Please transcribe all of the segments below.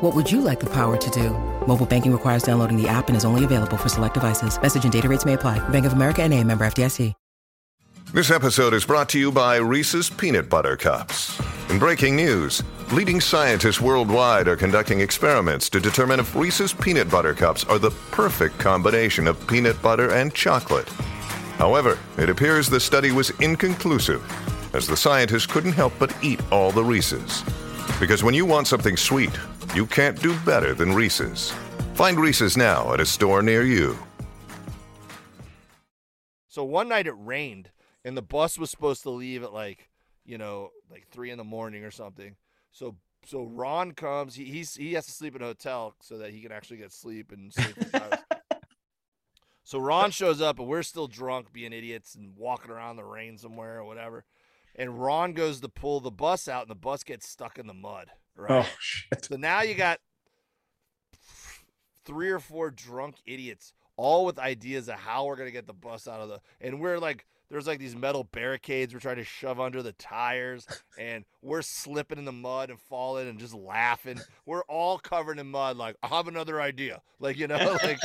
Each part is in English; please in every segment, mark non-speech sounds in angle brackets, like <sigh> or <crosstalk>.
What would you like the power to do? Mobile banking requires downloading the app and is only available for select devices. Message and data rates may apply. Bank of America and a member FDIC. This episode is brought to you by Reese's Peanut Butter Cups. In breaking news, leading scientists worldwide are conducting experiments to determine if Reese's Peanut Butter Cups are the perfect combination of peanut butter and chocolate. However, it appears the study was inconclusive, as the scientists couldn't help but eat all the Reese's. Because when you want something sweet, you can't do better than Reese's. Find Reese's now at a store near you. So one night it rained, and the bus was supposed to leave at like, you know, like three in the morning or something. So so Ron comes. He he's, he has to sleep in a hotel so that he can actually get sleep and sleep. <laughs> so Ron shows up, and we're still drunk, being idiots and walking around the rain somewhere or whatever. And Ron goes to pull the bus out, and the bus gets stuck in the mud. Right. Oh shit. So now you got three or four drunk idiots, all with ideas of how we're gonna get the bus out of the. And we're like, there's like these metal barricades we're trying to shove under the tires, and we're slipping in the mud and falling and just laughing. We're all covered in mud. Like, I have another idea. Like, you know, <laughs> like.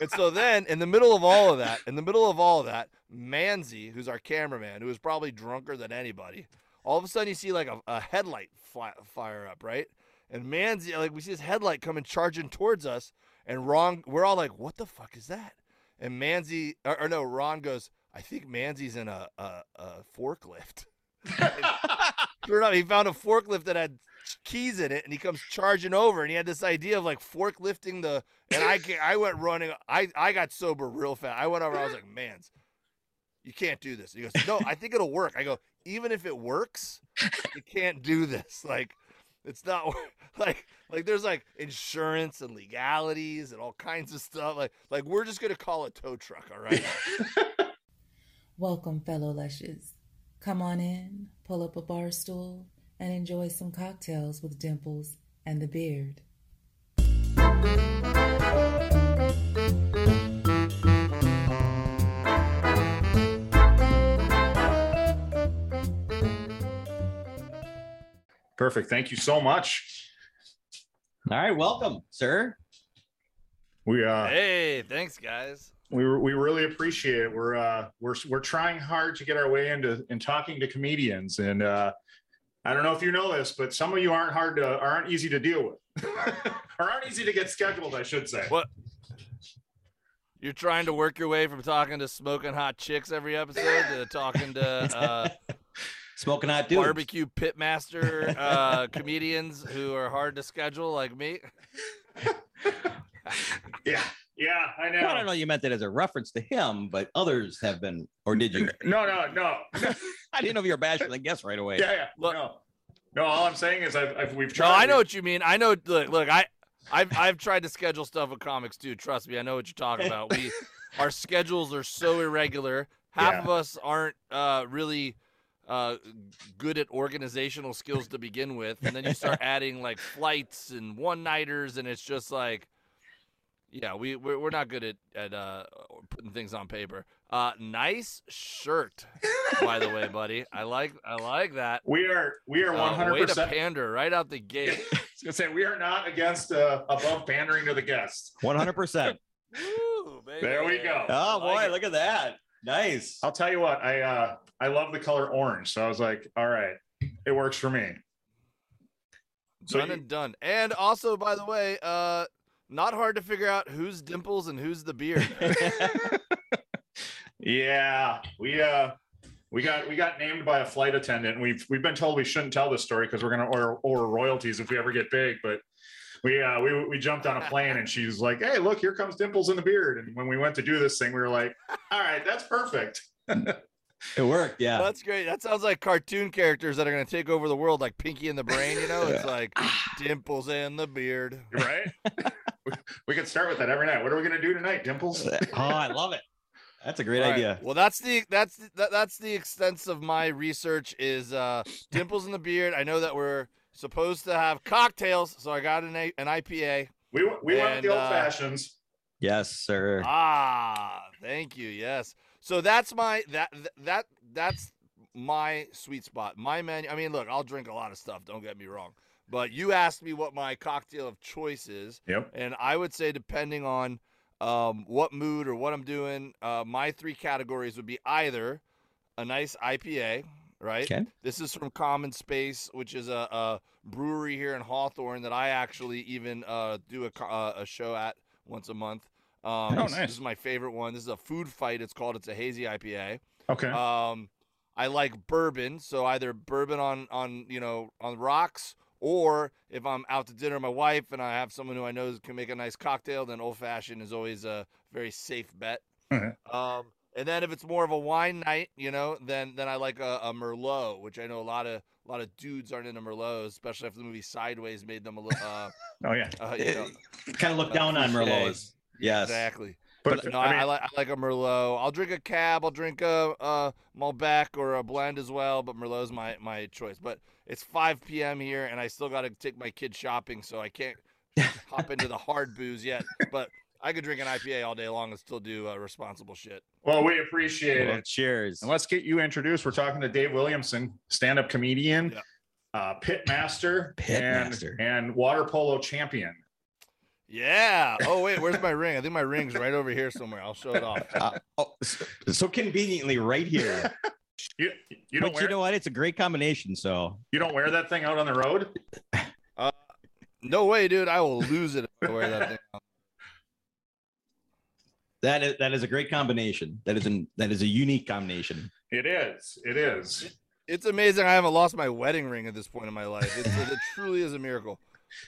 and so then, in the middle of all of that, in the middle of all of that, Manzi, who's our cameraman, who is probably drunker than anybody, all of a sudden you see like a, a headlight fly, fire up, right? And Manzi, like we see his headlight coming charging towards us, and Ron, we're all like, "What the fuck is that?" And Manzi, or, or no, Ron goes, "I think Manzi's in a a, a forklift." <laughs> sure enough, he found a forklift that had keys in it, and he comes charging over, and he had this idea of like forklifting the. And I I went running. I I got sober real fast. I went over. I was like, "Mans, you can't do this." He goes, "No, I think it'll work." I go, "Even if it works, you can't do this. <laughs> Like, it's not <laughs> like like there's like insurance and legalities and all kinds of stuff. Like like we're just gonna call a tow truck, all right? <laughs> Welcome, fellow Lushes. Come on in, pull up a bar stool, and enjoy some cocktails with Dimples and the Beard. Perfect. Thank you so much. All right, welcome, sir. We uh hey, thanks guys. we we really appreciate it. We're uh we're we're trying hard to get our way into in talking to comedians and uh I don't know if you know this, but some of you aren't hard to aren't easy to deal with. <laughs> or aren't easy to get scheduled, I should say. What you're trying to work your way from talking to smoking hot chicks every episode to talking to <laughs> uh, Smoking hot dudes. barbecue pitmaster uh, <laughs> comedians who are hard to schedule like me. <laughs> Yeah. Yeah, I know. I don't know. You meant that as a reference to him, but others have been, or did you? No, no, no. <laughs> I didn't know if you were bashful. I guess right away. yeah, yeah. Look- no. No, all I'm saying is I've, I've we've No, tried. I know what you mean. I know. Look, look, I, I've, I've tried to schedule stuff with comics too. Trust me, I know what you're talking about. We, our schedules are so irregular. Half Yeah. of us aren't uh, really uh, good at organizational skills to begin with, and then you start <laughs> adding like flights and one nighters, and it's just like, yeah, we we're, we're not good at at uh, putting things on paper. Uh, nice shirt, by the way, buddy. I like I like that. We are we are Uh, hundred way to percent. pander right out the gate. I was gonna say we are not against uh, above pandering to the guests. One hundred percent. <laughs> There we go. Oh I like boy, it. look at that. Nice. I'll tell you what, I uh I love the color orange, so I was like, all right, it works for me. So done you- and done. And also, by the way, uh, not hard to figure out who's dimples and who's the beard. <laughs> <laughs> Yeah, we uh we got we got named by a flight attendant. We've we've been told we shouldn't tell this story because we're gonna order, order royalties if we ever get big, but we uh we we jumped on a plane and she's like, Hey, look, here comes Dimples in the beard. And when we went to do this thing, we were like, All right, that's perfect. <laughs> It worked. Yeah. That's great. That sounds like cartoon characters that are going to take over the world, like Pinky and the Brain. You know, it's like <sighs> dimples and the beard. Right? <laughs> we, we could start with that every night. What are we gonna do tonight, Dimples? <laughs> oh, I love it. That's a great All right. idea. Well, that's the that's the, that, that's the extent of my research. Is uh, dimples in the beard. I know that we're supposed to have cocktails, so I got an A- an IPA. We w- we went with And, the uh, old fashions. Yes, sir. Ah, thank you. Yes. So that's my that that that's my sweet spot. My menu. I mean, look, I'll drink a lot of stuff. Don't get me wrong. But you asked me what my cocktail of choice is, Yep. and I would say depending on um, what mood or what I'm doing, uh, my three categories would be either a nice IPA, right? Okay. This is from Common Space, which is a, a brewery here in Hawthorne that I actually even uh, do a, uh, a show at once a month. Um, Oh, this- nice. This is my favorite one. This is a food fight. It's called. It's a hazy IPA. Okay. Um, I like bourbon, so either bourbon on on you know on rocks, or if I'm out to dinner with my wife and I have someone who I know can make a nice cocktail, then old fashioned is always a very safe bet. Mhm. Um, and then if it's more of a wine night, you know, then then I like a, a merlot, which I know a lot of a lot of dudes aren't into merlots, especially after the movie Sideways made them a little. Uh, <laughs> oh yeah. uh, you know, kind of look uh, down on. Merlots. Yes. exactly. But, No, I I, mean, I, like I like a Merlot. I'll drink a Cab. I'll drink a, a Malbec or a blend as well. But Merlot's my my choice. But it's 5 p.m. here, and I still got to take my kid shopping, so I can't <laughs> hop into the hard booze yet. But I could drink an IPA all day long and still do uh, responsible shit. well, we appreciate Well, it. cheers. And let's get you introduced. We're talking to Dave Williamson, stand-up comedian, Yeah. uh, pit master, Pit and, master. and water polo champion. Yeah. Oh wait, where's my <laughs> ring? I think my ring's right over here somewhere. I'll show it off. Uh, oh, so, so conveniently right here. <laughs> You you don't but wear you know what? It's a great combination. So you don't wear that thing out on the road. No way, dude. I will lose it if I wear that thing. <laughs> that is that is a great combination. That is an that is a unique combination. It is. It is. It's amazing I haven't lost my wedding ring at this point in my life. It's, it truly is a miracle.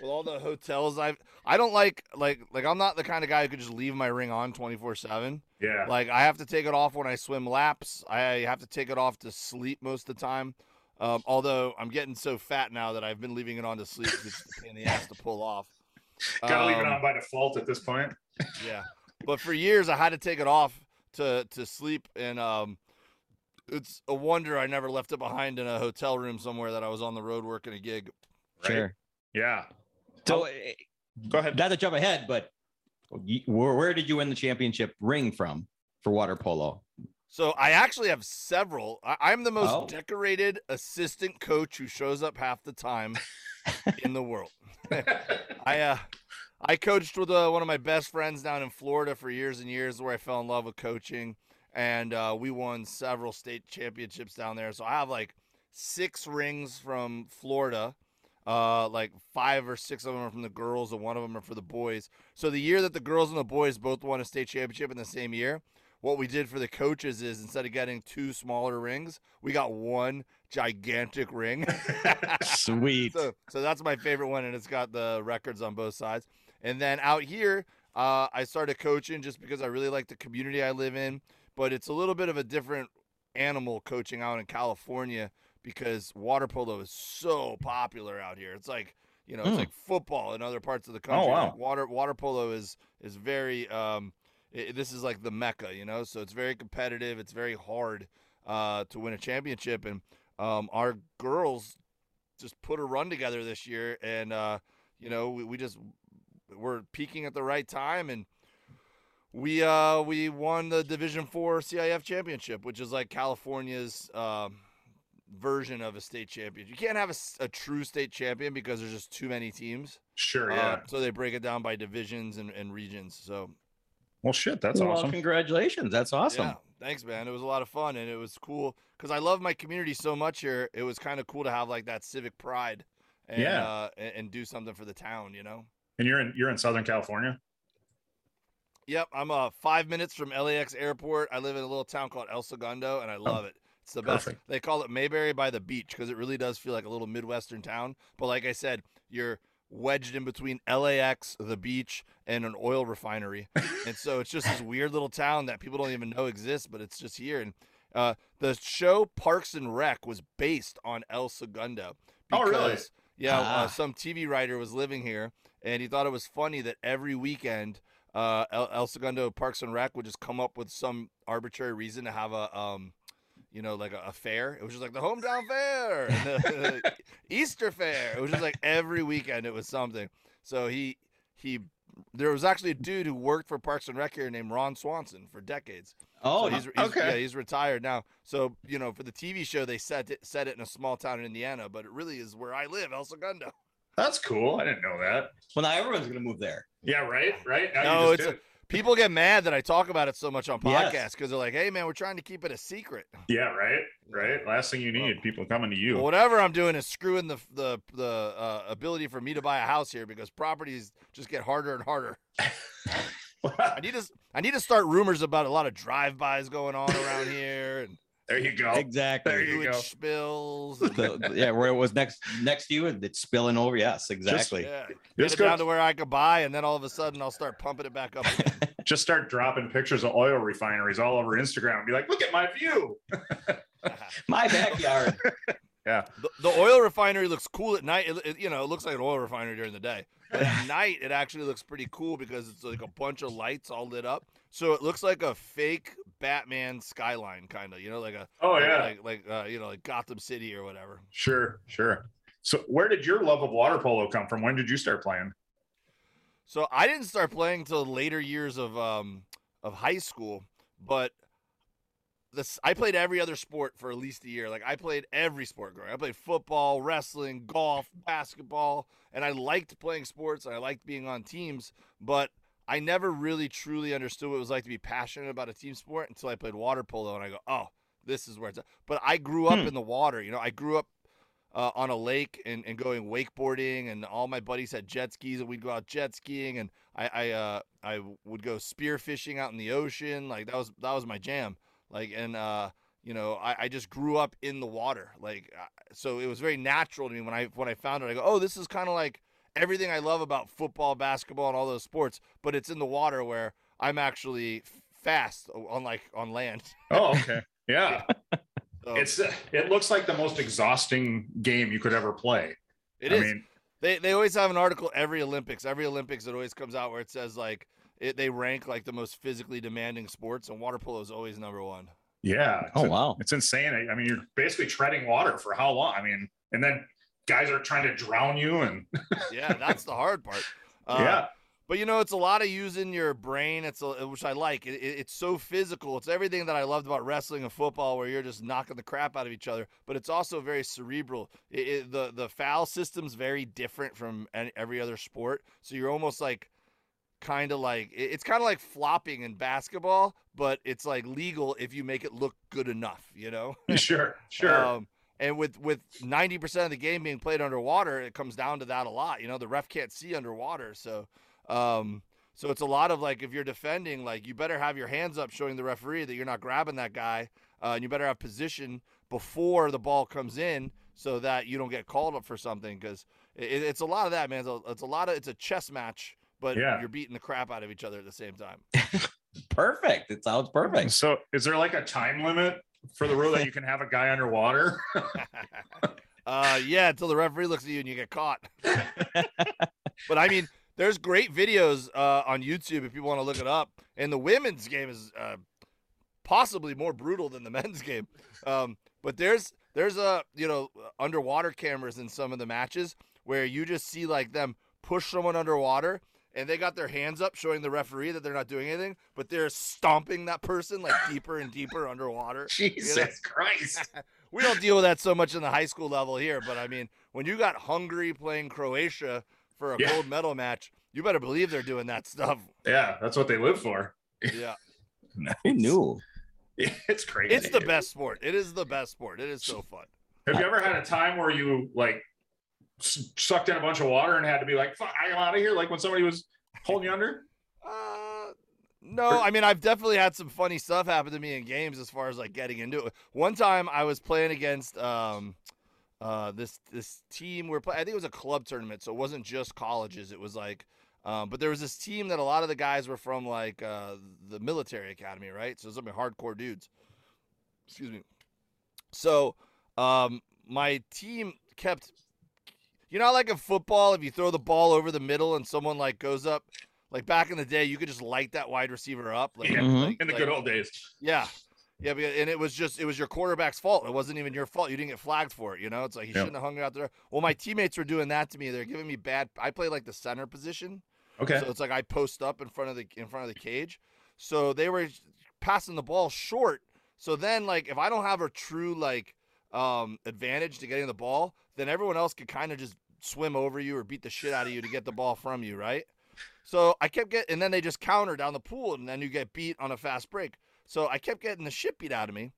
With all the hotels I've, I don't like like like I'm not the kind of guy who could just leave my ring on 24 seven. Yeah. Like I have to take it off when I swim laps. I have to take it off to sleep most of the time. Um, although I'm getting so fat now that I've been leaving it on to sleep. It's a pain in the ass to pull off. Gotta leave it Um, on by default at this point. yeah. But for years I had to take it off to to sleep and um it's a wonder I never left it behind in a hotel room somewhere that I was on the road working a gig. Right? Sure. Yeah. So eh, Go ahead. not to jump ahead, but where, where did you win the championship ring from for water polo? So I actually have several. I, I'm the most Oh. decorated assistant coach who shows up half the time <laughs> in the world. <laughs> I uh I coached with uh, one of my best friends down in Florida for years and years, where I fell in love with coaching, and uh, we won several state championships down there. So I have like six rings from Florida. Uh, like five or six of them are from the girls, and one of them are for the boys. So the year that the girls and the boys both won a state championship in the same year, what we did for the coaches is instead of getting two smaller rings, we got one gigantic ring. <laughs> Sweet. So, so that's my favorite one, and it's got the records on both sides. And then out here, uh, I started coaching just because I really like the community I live in, but it's a little bit of a different animal coaching out in California because water polo is so popular out here. It's like you know, it's Hmm. like football in other parts of the country. Oh, wow. Like water water polo is is very um, i this is like the mecca, you know. So it's very competitive. It's very hard uh, to win a championship, and um, our girls just put a run together this year, and uh, you know we, we just we're peaking at the right time, and we uh, we won the Division Four CIF championship, which is like California's um, version of a state champion. You can't have a true state champion because there's just too many teams. Sure. Uh, Yeah. so they break it down by divisions and, and regions. So well, shit. That's well, awesome. Congratulations. That's awesome. Yeah, thanks, man. It was a lot of fun, and it was cool because I love my community so much here. It was kind of cool to have like that civic pride, and, Yeah. uh, and, and do something for the town. You know. And you're in you're in Southern California. Yep, I'm uh five minutes from LAX airport. I live in a little town called El Segundo, and I love it. It's the best. They call it Mayberry by the beach because it really does feel like a little midwestern town. But like I said, you're wedged in between LAX, the beach, and an oil refinery, <laughs> and so it's just this weird little town that people don't even know exists, but it's just here. And uh, the show Parks and Rec was based on El Segundo. Oh, really? Yeah, Ah. uh, some TV writer was living here, and he thought it was funny that every weekend uh, El, El Segundo Parks and Rec would just come up with some arbitrary reason to have a um, you know, like a, a fair. It was just like the hometown fair, the <laughs> Easter fair. It was just like every weekend it was something. So he he there was actually a dude who worked for Parks and Rec here named Ron Swanson for decades. Oh, so he's, he's okay. yeah, he's retired now. So you know, for the TV show, they set it set it in a small town in Indiana, but it really is where I live, El Segundo. That's cool. I didn't know that. well, now everyone's gonna move there. Yeah, right, right. Now No, you it's just a- did. People get mad that I talk about it so much on Yes. podcasts because they're like, "Hey, man, we're trying to keep it a secret." yeah, right, right. Last thing you need, people coming to you. Well, whatever I'm doing is screwing the the the uh, ability for me to buy a house here because properties just get harder and harder. <laughs> I need to I need to start rumors about a lot of drive-bys going on around here and there you go. Exactly. There you sewage go. spills. The- yeah, where it was next next to you it's spilling over. Yes, exactly. yeah, get Just it go- down to where I could buy, and then all of a sudden I'll start pumping it back up again. <laughs> Just start dropping pictures of oil refineries all over Instagram and be like, look at my view. <laughs> My backyard. <laughs> the, the oil refinery looks cool at night. It, it- you know, it looks like an oil refinery during the day. But at night, it actually looks pretty cool because it's like a bunch of lights all lit up. So it looks like a fake Batman skyline, kind of. You know, like a Oh like- yeah, like like uh, you know, like Gotham City or whatever. sure, sure. So where did your love of water polo come from? When did you start playing? So I didn't start playing till later years of um of high school, but this I played every other sport for at least a year. Like I played every sport growing. up. I played football, wrestling, golf, basketball, and I liked playing sports and I liked being on teams, but I never really truly understood what it was like to be passionate about a team sport until I played water polo and I go, "Oh, this is where it's at." But I grew up Hmm. in the water, you know. I grew up uh, on a lake and, and going wakeboarding, and all my buddies had jet skis, and we'd go out jet skiing, and I I uh, I would go spear fishing out in the ocean. Like that was that was my jam. Like and uh, you know I, I just grew up in the water. Like uh, so it was very natural to me when I when I found it. I go, oh, this is kind of like everything I love about football, basketball, and all those sports, but it's in the water where I'm actually f- fast, uh, unlike on land. <laughs> Oh, okay. Yeah. <laughs> So it's uh, it looks like the most exhausting game you could ever play. it I is. mean, They they always have an article every Olympics. Every Olympics it always comes out where it says like it, they rank like the most physically demanding sports, and water polo is always number one. yeah. It's, Oh wow. it's insane. I, I mean, you're basically treading water for how long? I mean, and then guys are trying to drown you and Yeah, that's the hard part. <laughs> Uh, yeah. But you know, it's a lot of using your brain. It's a, which I like. It, it- it's so physical. It's everything that I loved about wrestling and football, where you're just knocking the crap out of each other. But it's also very cerebral. It, the the foul system's very different from any, every other sport. So you're almost like, kind of like it- it's kind of like flopping in basketball, but it's like legal if you make it look good enough. You know. <laughs> Sure. Sure. Um, and with with ninety percent of the game being played underwater, it comes down to that a lot. You know, the ref can't see underwater, so um, so it's a lot of like if you're defending, like you better have your hands up, showing the referee that you're not grabbing that guy, uh, and you better have position before the ball comes in, so that you don't get called up for something. Because it, it's a lot of that, man. It's a, it's a lot of it's a chess match, but Yeah. you're beating the crap out of each other at the same time. <laughs> Perfect. It sounds perfect. so is there like a time limit for the rule that you <laughs> can have a guy underwater? <laughs> uh, yeah, until the referee looks at you and you get caught. <laughs> but I mean, there's great videos uh, on YouTube if you want to look it up. And the women's game is uh, possibly more brutal than the men's game. Um, but there's there's a you know underwater cameras in some of the matches where you just see like them push someone underwater and they got their hands up showing the referee that they're not doing anything, but they're stomping that person like <laughs> deeper and deeper underwater. Jesus <laughs> Christ. We don't deal with that so much in the high school level here, but I mean, when you got Hungary playing Croatia for a Yeah. gold medal match, you better believe they're doing that stuff. Yeah, that's what they live for. Yeah. <laughs> Who knew? It's crazy. It's the best sport. It is the best sport. It is so fun. Have you ever had a time where you like s- sucked in a bunch of water and had to be like, "Fuck, I'm out of here"? Like when somebody was holding you under? Uh, no, I mean I've definitely had some funny stuff happen to me in games as far as like getting into it. One time I was playing against um uh this this team we're playing. I think it was a club tournament, so it wasn't just colleges. It was like um, but there was this team that a lot of the guys were from like uh, the military academy, right? So some hardcore dudes. Excuse me. So um, my team kept, you know, how, like in football, if you throw the ball over the middle and someone like goes up Like back in the day, you could just light that wide receiver up. Like, Yeah, Mhm. like- in the like- good old days. Yeah. Yeah, because, and it was just it was your quarterback's fault. It wasn't even your fault. You didn't get flagged for it. You know, it's like he Yep. shouldn't have hung out there. Well, my teammates were doing that to me. They're giving me bad. I play like the center position, Okay. so it's like I post up in front of the in front of the cage. So they were passing the ball short. So then, like, if I don't have a true like um, advantage to getting the ball, then everyone else could kind of just swim over you or beat the shit out of you to get the ball from you, right? <laughs> So I kept getting, and then they just counter down the pool, and then you get beat on a fast break. So I kept getting the shit beat out of me.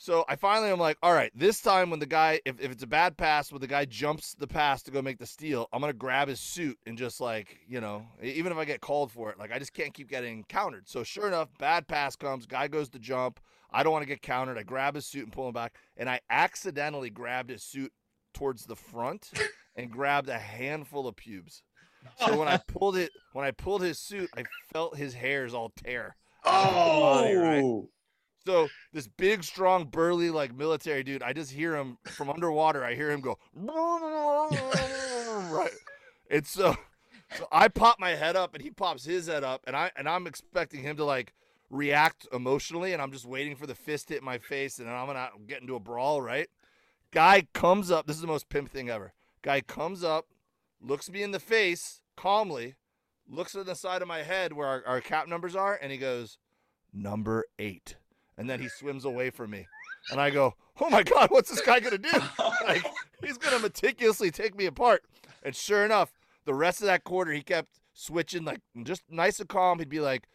So I finally am like, all right, this time when the guy, if, if it's a bad pass, when the guy jumps the pass to go make the steal, I'm gonna grab his suit and just like, you know, even if I get called for it, like I just can't keep getting countered. So sure enough, bad pass comes, guy goes to jump. I don't want to get countered. I grab his suit and pull him back, and I accidentally grabbed his suit towards the front and grabbed a handful of pubes. So oh. when I pulled it, when I pulled his suit, I felt his hairs all tear. Oh. body, right? Oh, So this big, strong, burly, like military dude, I just hear him from underwater. I hear him go <laughs> right, and so, so I pop my head up, and he pops his head up, and I and I'm expecting him to like react emotionally, and I'm just waiting for the fist hit my face, and then I'm gonna get into a brawl, right? Guy comes up. This is the most pimp thing ever. Guy comes up, looks me in the face calmly, looks at the side of my head where our, our cap numbers are, and he goes, "Number eight. And then he swims away from me, and I go, "Oh my God, what's this guy gonna do? <laughs> Like he's gonna meticulously take me apart." And sure enough, the rest of that quarter, he kept switching, like just nice and calm. He'd be like,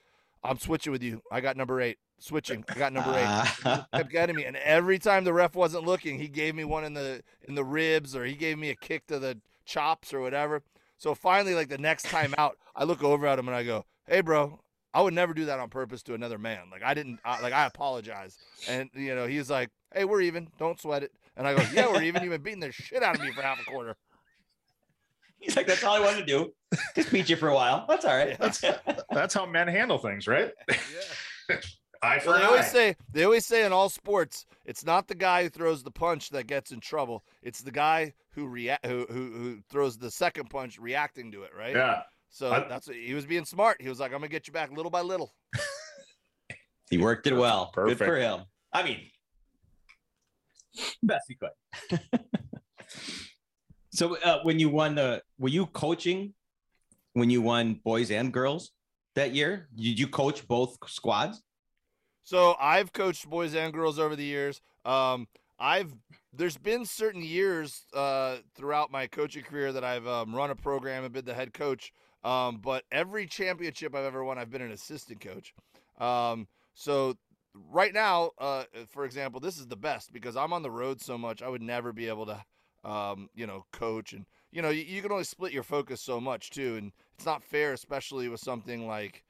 "I'm switching with you. I got number eight. Switching. I got number eight Ah. kept getting me, and every time the ref wasn't looking, he gave me one in the in the ribs, or he gave me a kick to the chops, or whatever. So finally, like the next time out, I look over at him and I go, "Hey, bro, I would never do that on purpose to another man. Like I didn't. I, like I apologize." And you know, he's like, "Hey, we're even. Don't sweat it." And I go, "Yeah, we're even. You've been beating the shit out of me for half a quarter." <laughs> He's like, that's all I wanted to do. Just beat you for a while. That's all right. <laughs> That's how men handle things, right? Yeah. <laughs> Eye for Well, they an always eye. say they always say in all sports, it's not the guy who throws the punch that gets in trouble. It's the guy who react who, who who throws the second punch reacting to it, right? Yeah. So I- that's what, he was being smart. He was like, "I'm gonna get you back little by little." <laughs> He worked it well. Good for him. I mean, best he could. <laughs> so, uh, when you won the, were you coaching when you won boys and girls that year? Did you coach both squads? So I've coached boys and girls over the years. Um, I've there's been certain years uh, throughout my coaching career that I've um, run a program and been the head coach. Um, but every championship I've ever won, I've been an assistant coach. Um, so right now, uh, for example, this is the best because I'm on the road so much. I would never be able to, um, you know, coach and you know you, you can only split your focus so much too, and it's not fair, especially with something like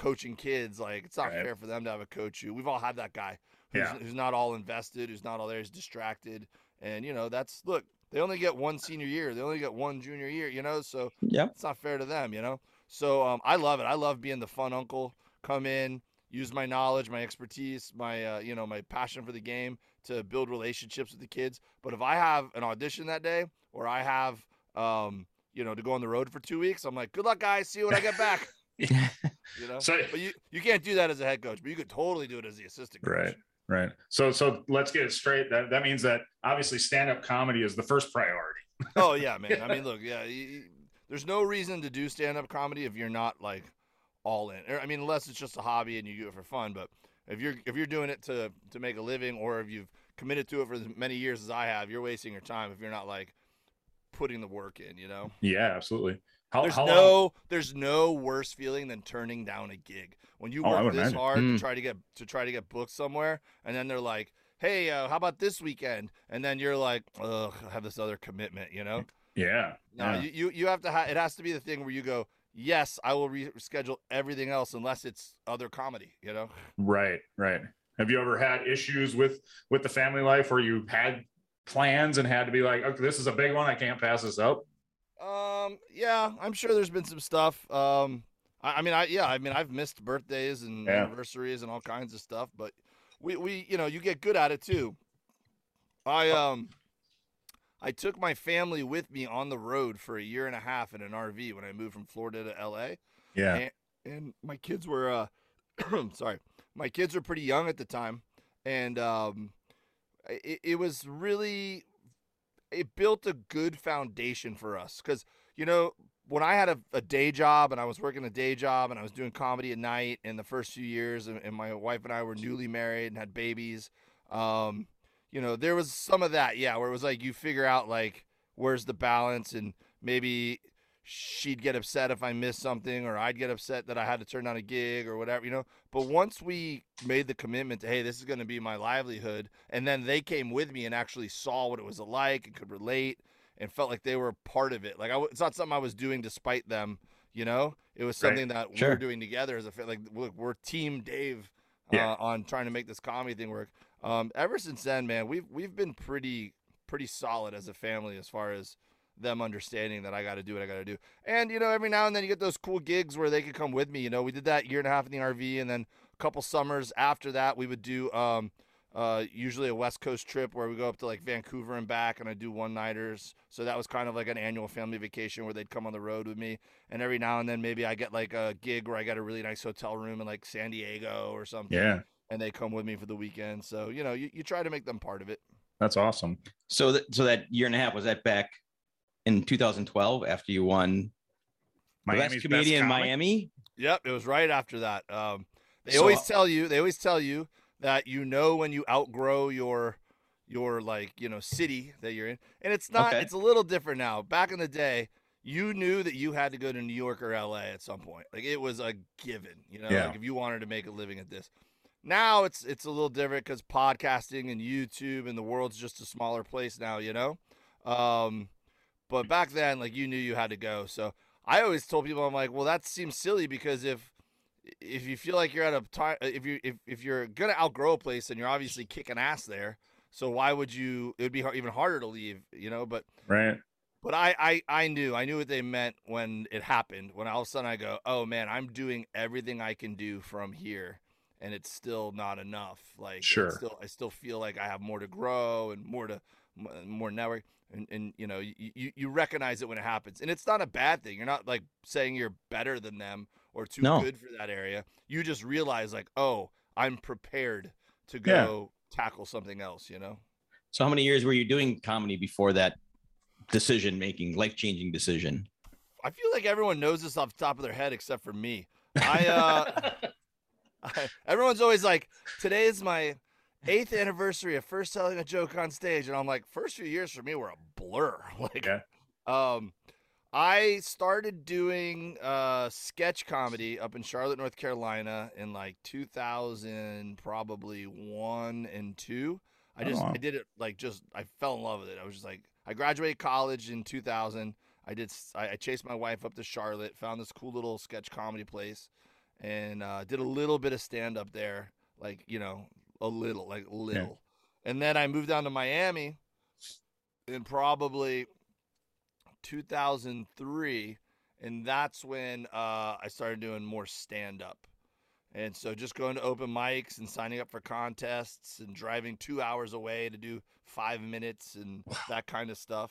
coaching kids. Like it's not Right. fair for them to have a coach who we've all had that guy who's, Yeah. who's not all invested, who's not all there, who's distracted, and you know that's look. They only get one senior year. They only get one junior year. You know, so Yep. it's not fair to them, you know. So um, I love it. I love being the fun uncle. Come in, use my knowledge, my expertise, my uh, you know my passion for the game to build relationships with the kids. But if I have an audition that day, or I have um, you know to go on the road for two weeks, I'm like, good luck, guys. See you when I get back. <laughs> <laughs> you know. So- but you you can't do that as a head coach, but you could totally do it as the assistant coach. Right. Right. So so let's get it straight. That that means that obviously stand-up comedy is the first priority. Oh yeah, <laughs> man. I mean, look, yeah. y- y- there's no reason to do stand-up comedy if you're not like all in. I mean, unless it's just a hobby and you do it for fun. But if you're if you're doing it to to make a living, or if you've committed to it for as many years as I have, you're wasting your time if you're not like putting the work in. You know. Yeah, absolutely. How, There's how no long- there's no worse feeling than turning down a gig when you Oh, work this imagine. hard Mm. to try to get to try to get booked somewhere, and then they're like, "Hey, uh, how about this weekend?" And then you're like, "Ugh, I have this other commitment," you know. Yeah. No, yeah. you, you you have to. Ha- it has to be the thing where you go, yes, I will reschedule everything else unless it's other comedy. You know. Right, right. Have you ever had issues with with the family life where you had plans and had to be like, okay, this is a big one, I can't pass this up? Um. Yeah, I'm sure there's been some stuff. Um. I, I mean, I yeah, I mean, I've missed birthdays and Yeah. anniversaries and all kinds of stuff, but we we you know you get good at it too. I um. I took my family with me on the road for a year and a half in an RV when I moved from Florida to LA. Yeah. and, and my kids were uh <clears throat> sorry my kids were pretty young at the time and um it, it was really it built a good foundation for us because you know when i had a, a day job and i was working a day job and i was doing comedy at night in the first few years and, and my wife and i were newly married and had babies um you know there was some of that yeah where it was like you figure out like where's the balance and maybe she'd get upset if I missed something, or I'd get upset that I had to turn down a gig or whatever, you know. But once we made the commitment to, hey, this is going to be my livelihood, and then they came with me and actually saw what it was like and could relate and felt like they were part of it. Like I, w- it's not something I was doing despite them, you know. It was Right. something that we Sure. were doing together as a like look, we're team Dave uh, Yeah. on trying to make this comedy thing work. Um, ever since then, man, we've we've been pretty pretty solid as a family as far as them understanding that I got to do what I got to do. And you know, every now and then you get those cool gigs where they could come with me. You know, we did that year and a half in the RV, and then a couple summers after that, we would do um, uh, usually a West Coast trip where we go up to like Vancouver and back, and I do one nighters. So that was kind of like an annual family vacation where they'd come on the road with me. And every now and then, maybe I get like a gig where I got a really nice hotel room in like San Diego or something. Yeah. And they come with me for the weekend. So you know, you, you try to make them part of it. That's awesome. So that so that year and a half was that back in 2012 after you won the Miami's best comedian in comic? Miami. Yep, it was right after that. Um, they So- always tell you, they always tell you that you know when you outgrow your your like you know city that you're in, and it's not. Okay. It's a little different now. Back in the day, you knew that you had to go to New York or L.A. at some point. Like it was a given. You know, Yeah. like if you wanted to make a living at this. Now it's it's a little different because podcasting and YouTube and the world's just a smaller place now. You know. Um, but back then, like you knew you had to go. So I always told people, I'm like, well, that seems silly because if if you feel like you're at a time, uh, if you if if you're gonna outgrow a place and you're obviously kicking ass there, so why would you? It would be har- even harder to leave, you know. But Right. but I, I I knew I knew what they meant when it happened. When all of a sudden I go, oh man, I'm doing everything I can do from here, and it's still not enough. Like Sure. still I still feel like I have more to grow and more to uh, more network. And, and you know you you recognize it when it happens, and it's not a bad thing. You're not like saying you're better than them or too No. good for that area. You just realize like, oh, I'm prepared to Yeah. go tackle something else. You know. So how many years were you doing comedy before that decision making, life changing decision? I feel like everyone knows this off the top of their head except for me. I, <laughs> uh, I everyone's always like, today is my eighth anniversary of first telling a joke on stage, and I'm like, first few years for me were a blur. <laughs> Like, Yeah. um, I started doing uh sketch comedy up in Charlotte, North Carolina, in like 2000, probably one and two. I just Oh. I did it like just I fell in love with it. I was just like I graduated college in 2000. I did I chased my wife up to Charlotte, found this cool little sketch comedy place, and uh, did a little bit of stand up there, like you know a little, like little, and then I moved down to Miami and probably 2003, and that's when uh, I started doing more stand up. And so just going to open mics and signing up for contests and driving two hours away to do five minutes and that kind of stuff.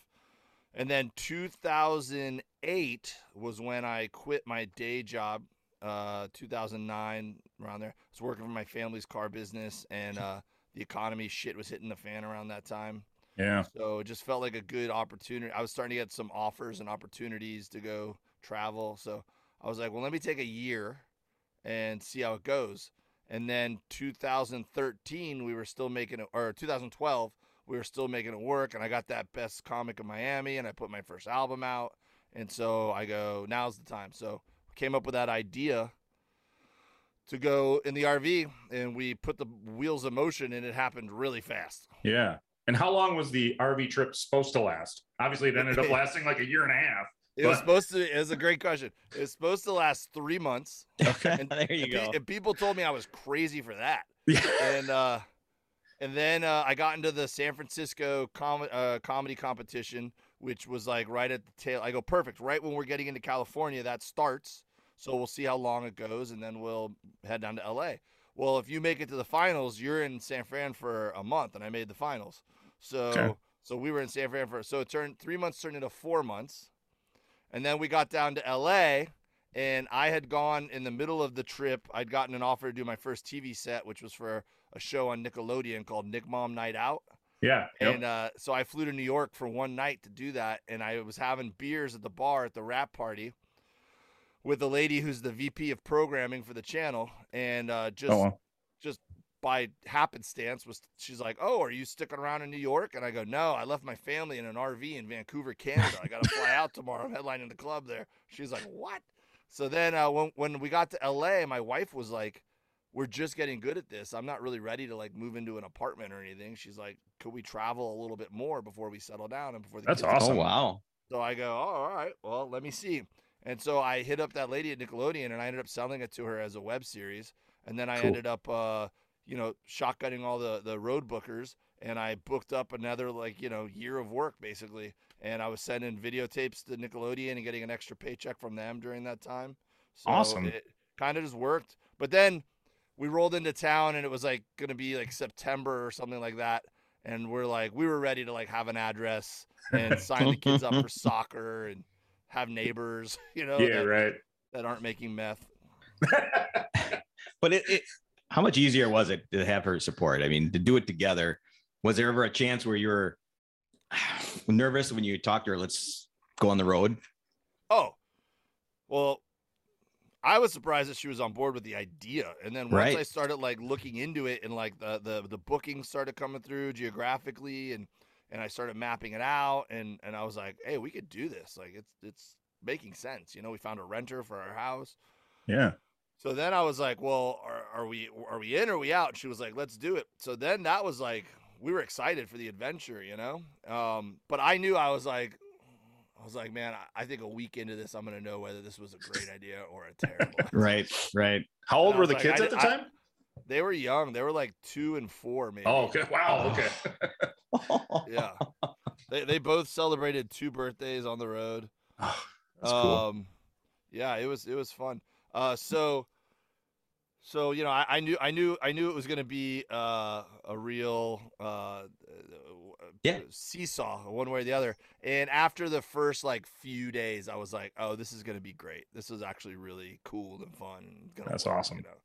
And then 2008 was when I quit my day job. Uh, 2009 around there. I was working for my family's car business, and <laughs> uh, the economy shit was hitting the fan around that time. Yeah. So it just felt like a good opportunity. I was starting to get some offers and opportunities to go travel. So I was like, well, let me take a year and see how it goes. And then 2013, we were still making it, or 2012, we were still making it work. And I got that best comic in Miami and I put my first album out. And so I go, now's the time. So came up with that idea to go in the RV and we put the wheels of motion and it happened really fast. Yeah. And how long was the RV trip supposed to last? Obviously, it ended up <laughs> lasting like a year and a half. It was supposed to. It was a great question. It was supposed to last three months. And, <laughs> there you and, go. pe- and people told me I was crazy for that. <laughs> Yeah. And uh, and then uh, I got into the San Francisco com- uh, comedy competition, which was like right at the tail. I go perfect. Right when we're getting into California, that starts. So we'll see how long it goes, and then we'll head down to LA. Well, if you make it to the finals, you're in San Fran for a month, and I made the finals. So Okay. so we were in San Fran for so it turned three months turned into four months, and then we got down to LA, and I had gone in the middle of the trip. I'd gotten an offer to do my first TV set, which was for a show on Nickelodeon called Nick Mom Night Out. Yeah. Yep. And uh, so I flew to New York for one night to do that, and I was having beers at the bar at the wrap party with a lady who's the VP of programming for the channel, and uh, just oh, just by happenstance was she's like, "Oh, are you sticking around in New York?" And I go, "No, I left my family in an RV in Vancouver, Canada. I got to fly out tomorrow. I'm headlining the club there." She's like, "What?" So then uh, when when we got to LA, my wife was like, "We're just getting good at this. I'm not really ready to like move into an apartment or anything." She's like, "Could we travel a little bit more before we settle down and before the That's awesome. Oh wow. so I go, oh, all right, well, let me see. And so I hit up that lady at Nickelodeon and I ended up selling it to her as a web series. And then I Cool. ended up, uh, you know, shotgunning all the, the road bookers and I booked up another, like, you know, year of work basically. And I was sending videotapes to Nickelodeon and getting an extra paycheck from them during that time. So Awesome. It kind of just worked. But then we rolled into town and it was like going to be like September or something like that. And we're like, we were ready to like have an address and <laughs> sign the kids up for soccer and have neighbors, <laughs> you know, yeah, that, right. that aren't making meth. <laughs> But it, it how much easier was it to have her support? I mean, to do it together. Was there ever a chance where you were <sighs> nervous when you talked to her? Let's go on the road. Oh, well, I was surprised that she was on board with the idea, and then once Right. I started like looking into it, and like the the the bookings started coming through geographically, and and I started mapping it out, and and I was like, hey, we could do this. Like it's it's making sense. You know, we found a renter for our house. yeah. So then I was like, "Well, are, are we are we in or are we out?" And she was like, "Let's do it." So then that was like we were excited for the adventure, you know. Um, but I knew I was like, I was like, man, I, I think a week into this, I'm gonna know whether this was a great idea or a terrible. <laughs> Right, right. How old were the like, kids I at the I- time? They were young. They were like two and four, maybe. oh, okay. Wow. Okay. <laughs> yeah. They they both celebrated two birthdays on the road. <sighs> That's cool. um, yeah, it was it was fun. Uh, so, so you know, I, I knew I knew I knew it was gonna be uh, a real uh, Yeah. seesaw one way or the other. And after the first like few days, I was like, oh, this is gonna be great. This is actually really cool and fun. And That's work, awesome. You know?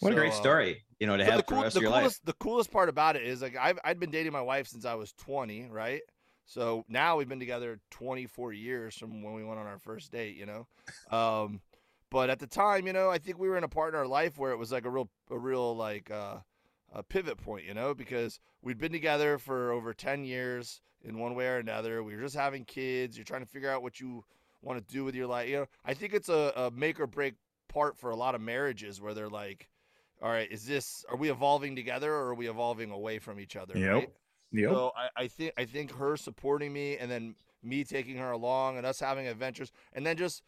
What a So, great uh, story, you know, to but have the, for the rest the of your coolest, life. The coolest part about it is like I've I'd been dating my wife since I was 20, right? So now we've been together 24 years from when we went on our first date, you know. Um, but at the time, you know, I think we were in a part in our life where it was like a real, a real like uh, a pivot point, you know, because we'd been together for over 10 years in one way or another. We were just having kids. You're trying to figure out what you want to do with your life. You know, I think it's a, a make or break part for a lot of marriages where they're like, all right, is this are we evolving together or are we evolving away from each other? Yep. Right? Yep. So I, I think I think her supporting me and then me taking her along and us having adventures and then just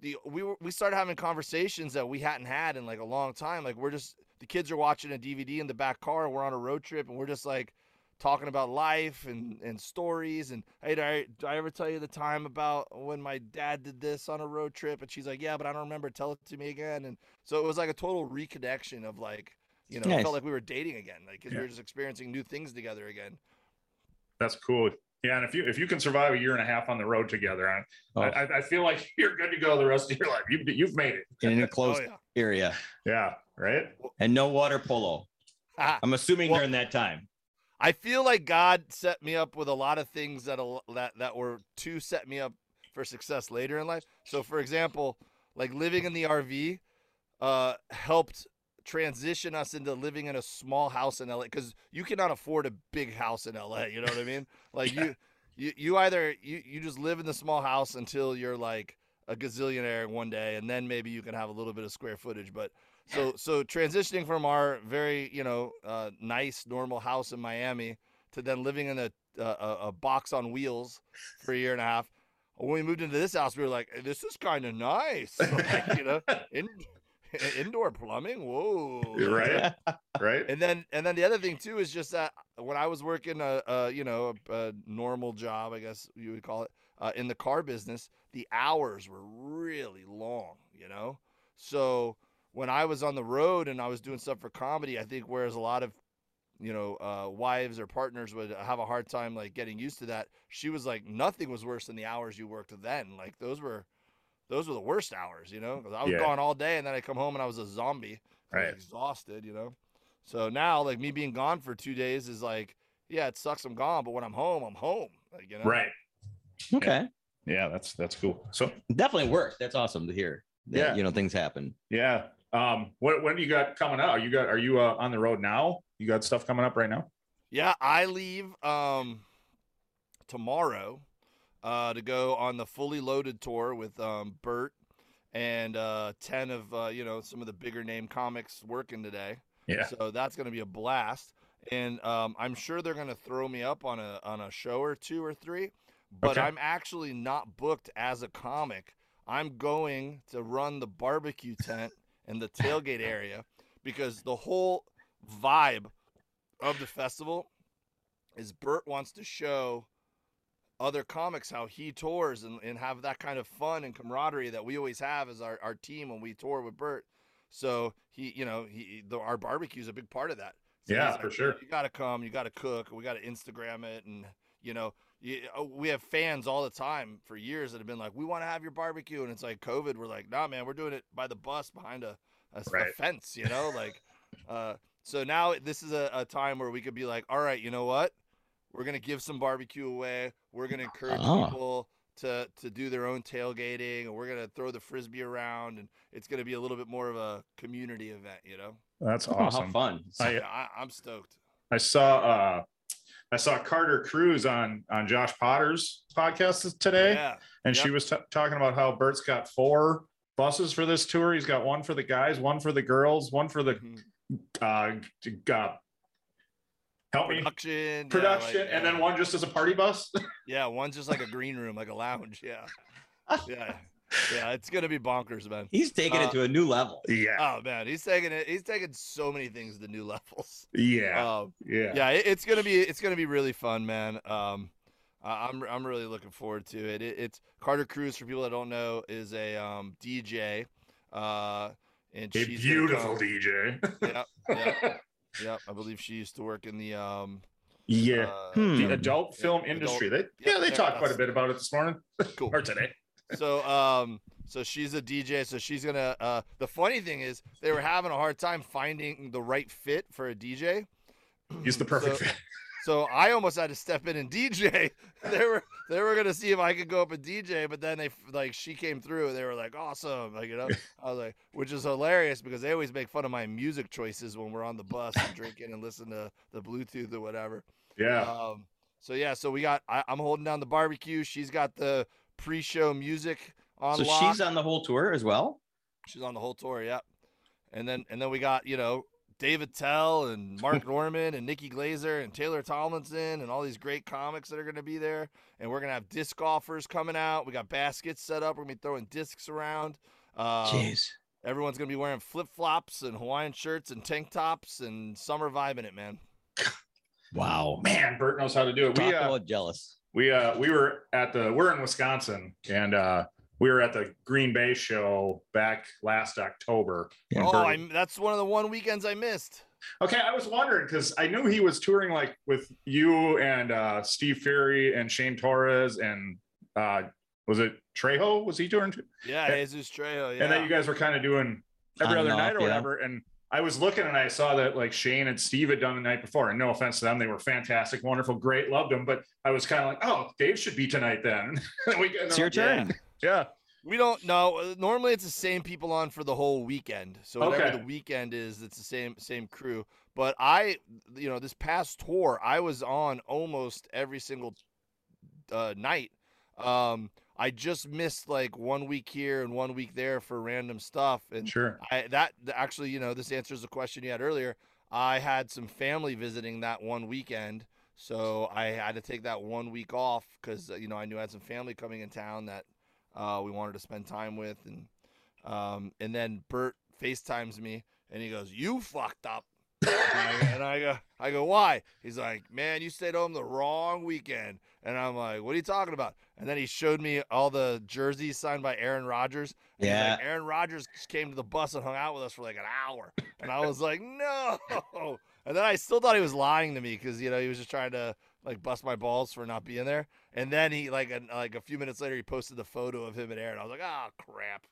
the we were we started having conversations that we hadn't had in like a long time. Like we're just the kids are watching a DVD in the back car and we're on a road trip and we're just like talking about life and, and stories and hey did I, did I ever tell you the time about when my dad did this on a road trip and she's like yeah but I don't remember tell it to me again and so it was like a total reconnection of like you know it felt like we were dating again like because Yeah. we were just experiencing new things together again That's cool. Yeah, and if you if you can survive a year and a half on the road together, I, Oh, I, I feel like <laughs> you're good to go the rest of your life. You've you've made it. in an <laughs> oh yeah area Yeah. Right. and no water polo. Ah, I'm assuming Well- during that time. I feel like God set me up with a lot of things that al- that that were to set me up for success later in life. So, for example, like living in the RV uh, helped transition us into living in a small house in LA because you cannot afford a big house in LA. You know what I mean? <laughs> Like you, you, you either you you just live in the small house until you're like a gazillionaire one day, and then maybe you can have a little bit of square footage, but so so transitioning from our very you know uh, nice normal house in Miami to then living in a, a a- a box on wheels for a year and a half. When we moved into this house, we were like, "This is kind of nice," <laughs> Like, you know, in, <laughs> indoor plumbing. Whoa, You're right. <laughs> Right. And then and then the other thing too is just that when I was working a, a you know a, a normal job, I guess you would call it, uh, in the car business, the hours were really long. You know, so when I was on the road and I was doing stuff for comedy, I think whereas a lot of you know uh, wives or partners would have a hard time like getting used to that, she was like nothing was worse than the hours you worked then. Like those were those were the worst hours, you know, because I was Yeah. gone all day and then I come home and I was a zombie, Right. exhausted, you know. So now, like me being gone for two days is like, yeah, it sucks. I'm gone, but when I'm home, I'm home. Like, you know, Right. Okay. Yeah, that's that's cool. So Definitely worked. That's awesome to hear. that, Yeah. You know, things happen. yeah. Um, what when do you got coming out? You got are you uh, on the road now? You got stuff coming up right now? Yeah, I leave um tomorrow uh to go on the fully loaded tour with um Bert and uh 10 of uh you know some of the bigger name comics working today. Yeah. So that's going to be a blast and um I'm sure they're going to throw me up on a on a show or two or three, but Okay. I'm actually not booked as a comic. I'm going to run the barbecue tent and the tailgate <laughs> area because the whole vibe of the festival is Bert wants to show other comics how he tours and, and have that kind of fun and camaraderie that we always have as our, our team when we tour with Bert. So he, you know, he the, our barbecue is a big part of that. So Yeah, he's for sure. You got to come, you got to cook, we got to Instagram it, and you know, you, uh, we have fans all the time for years that have been like, we want to have your barbecue, and it's like COVID. We're like, nah, man, we're doing it by the bus behind a Right. fence, you know, like. Uh, so now this is a, a time where we could be like, all right, you know what? We're gonna give some barbecue away. We're gonna encourage Ah. people to to do their own tailgating, and we're gonna throw the frisbee around, and it's gonna be a little bit more of a community event, you know. That's Oh, how awesome. fun. I, I, I'm stoked. I saw uh I saw Carter Cruise on on Josh Potter's podcast today, Yeah, and she was t- talking about how Bert's got four buses for this tour. He's got one for the guys, one for the girls, one for the Mhm. uh, uh help me production, yeah, like, production, and then one just as a party bus. <laughs> Yeah, one's just like a green room, like a lounge. Yeah, <laughs> yeah, yeah. It's gonna be bonkers, man. He's taking Uh, it to a new level. yeah, Oh man, he's taking it. He's taking so many things to new <laughs> levels. yeah, Um, yeah, yeah, it, it's gonna be it's gonna be really fun, man. Um, I- I'm I'm really looking forward to it. it. It's Carter Cruise for people that don't know is a um, DJ, uh, and A she's beautiful come- DJ. Yep, yep, yep. I believe she used to work in the um, yeah. uh, Hmm. the adult film adult- industry. They, Yep, yeah, they there- talked quite a bit about it this morning cool. <laughs> or today. so um so she's a DJ so she's gonna uh the funny thing is they were having a hard time finding the right fit for a DJ He's the perfect So- fit. <laughs> so I almost had to step in and DJ <laughs> they were they were gonna see if I could go up and DJ but then they like she came through and they were like awesome like you know I was like which is hilarious because they always make fun of my music choices when we're on the bus and drinking and listen to the Bluetooth or whatever Yeah. um, so yeah, so we got I, I'm holding down the barbecue. She's got the pre-show music on So lock. she's on the whole tour as well. She's on the whole tour, yep. And then and then we got you know Dave Attell and Mark <laughs> Normand and Nikki Glazer and Taylor Tomlinson and all these great comics that are going to be there. And we're gonna have disc golfers coming out. We got baskets set up. We're gonna be throwing discs around. Um, Jeez. everyone's gonna be wearing flip flops and Hawaiian shirts and tank tops and summer vibing it, man. Wow. Man, Bert knows how to do it. Talk We uh, jealous. we uh we were at the we're in Wisconsin and uh we were at the Green Bay show back last October. Yeah. Oh, Bert- I, that's one of the one weekends I missed. okay, I was wondering because I knew he was touring like with you and uh Steve Fury and Shane Torres and uh was it Trejo? Was he touring? too? Yeah, Yeah. Jesus Trejo. Yeah. And then you guys were kind of doing every On and other night or yeah. whatever. And I was looking and I saw that like Shane and Steve had done the night before. And no offense to them, they were fantastic, wonderful, great, loved them. But I was kind of like, oh, Dave should be tonight then. <laughs> we, It's your Yeah. turn. Yeah. We don't know. Uh, Normally, it's the same people on for the whole weekend. So whatever Okay. the weekend is, it's the same same crew. But I, you know, this past tour, I was on almost every single uh, night. Um, I just missed like one week here and one week there for random stuff, and Sure. I that actually, you know, this answers the question you had earlier. I had some family visiting that one weekend, so I had to take that one week off because you know I knew I had some family coming in town that uh, we wanted to spend time with, and um, and then Bert FaceTimes me and he goes, "You fucked up." and, I, and I go, I go, why? He's like, man, you stayed home the wrong weekend. And I'm like, what are you talking about? And then he showed me all the jerseys signed by Aaron Rodgers. And he's Yeah. like, Aaron Rodgers came to the bus and hung out with us for like an hour. And I was like, no. <laughs> And then I still thought he was lying to me because, you know, he was just trying to like bust my balls for not being there. And then he like a, like a few minutes later he posted the photo of him and Aaron. I was like, oh crap.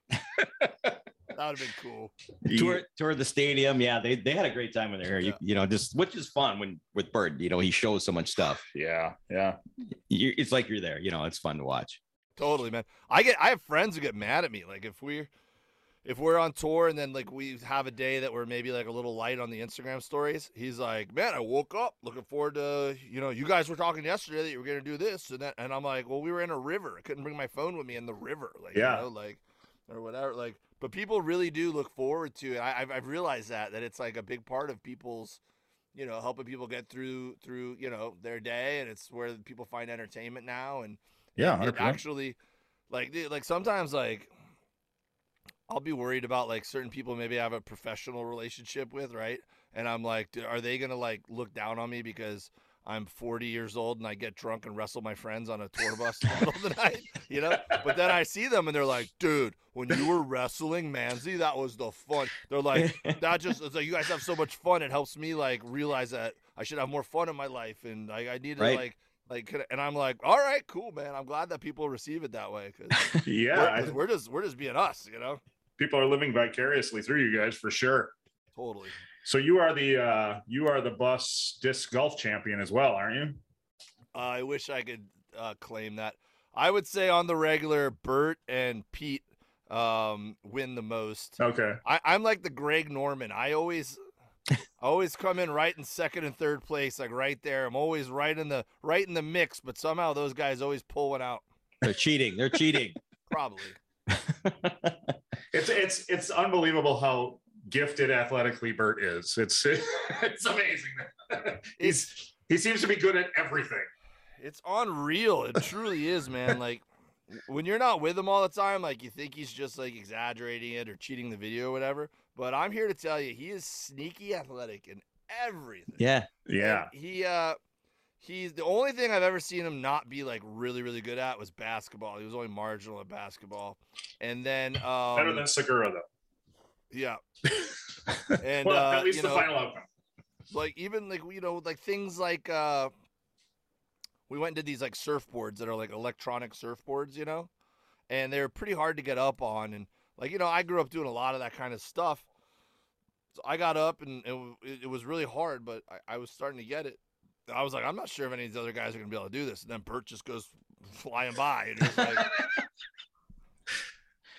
<laughs> that would have been cool. Tour, tour the stadium. Yeah, they, they had a great time when they're here. You, you know, just which is fun when with Bert. You know, he shows so much stuff. <sighs> Yeah, yeah. You, it's like you're there. You know, it's fun to watch. Totally, man. I get I have friends who get mad at me. Like if we're if we're on tour and then like we have a day that we're maybe like a little light on the Instagram stories, he's like, Man, I woke up looking forward to you know, you guys were talking yesterday that you were gonna do this and that and I'm like, Well, we were in a river. I couldn't bring my phone with me in the river. Like Yeah. you know, like or whatever. Like but people really do look forward to it. I I've, I've realized that that it's like a big part of people's you know, helping people get through through, you know, their day and it's where people find entertainment now and Yeah, it 100%. actually like like sometimes like I'll be worried about like certain people maybe I have a professional relationship with, right? And I'm like, are they gonna like look down on me because I'm 40 years old and I get drunk and wrestle my friends on a tour bus <laughs> in the middle of the night, you know? But then I see them and they're like, dude, when you were wrestling Manzi, that was the fun. They're like, <laughs> that just it's like you guys have so much fun. It helps me like realize that I should have more fun in my life and I, I need to Right. like like and I'm like, all right, cool, man. I'm glad that people receive it that way because <laughs> Yeah, we're, 'cause we're just we're just being us, you know. People are living vicariously through you guys for sure. Totally. So you are the uh you are the bus disc golf champion as well, aren't you? Uh, I wish I could uh, claim that. I would say on the regular, Bert and Pete um, win the most. Okay. I, I'm like the Greg Norman. I always, I <laughs> always come in right in second and third place, like right there. I'm always right in the right in the mix, but somehow those guys always pull one out. They're cheating. They're cheating. <laughs> Probably. <laughs> It's it's it's unbelievable how gifted athletically Bert is. It's <laughs> it's amazing. <laughs> He's he seems to be good at everything. It's unreal. It truly is, man. <laughs> Like when you're not with him all the time, like you think he's just like exaggerating it or cheating the video or whatever. But I'm here to tell you, he is sneaky athletic in everything. yeah. Yeah. And he uh he's the only thing I've ever seen him not be like really, really good at was basketball. He was only marginal at basketball. And then um Better than Segura though. yeah. <laughs> And well, uh, at least you the know, final outcome. like even like you know like things like uh we went and did these like surfboards that are like electronic surfboards you know and they're pretty hard to get up on and like you know i grew up doing a lot of that kind of stuff so i got up and it, it, it was really hard but I, I was starting to get it i was like i'm not sure if any of these other guys are gonna be able to do this and then bert just goes <laughs> flying by and he's like <laughs>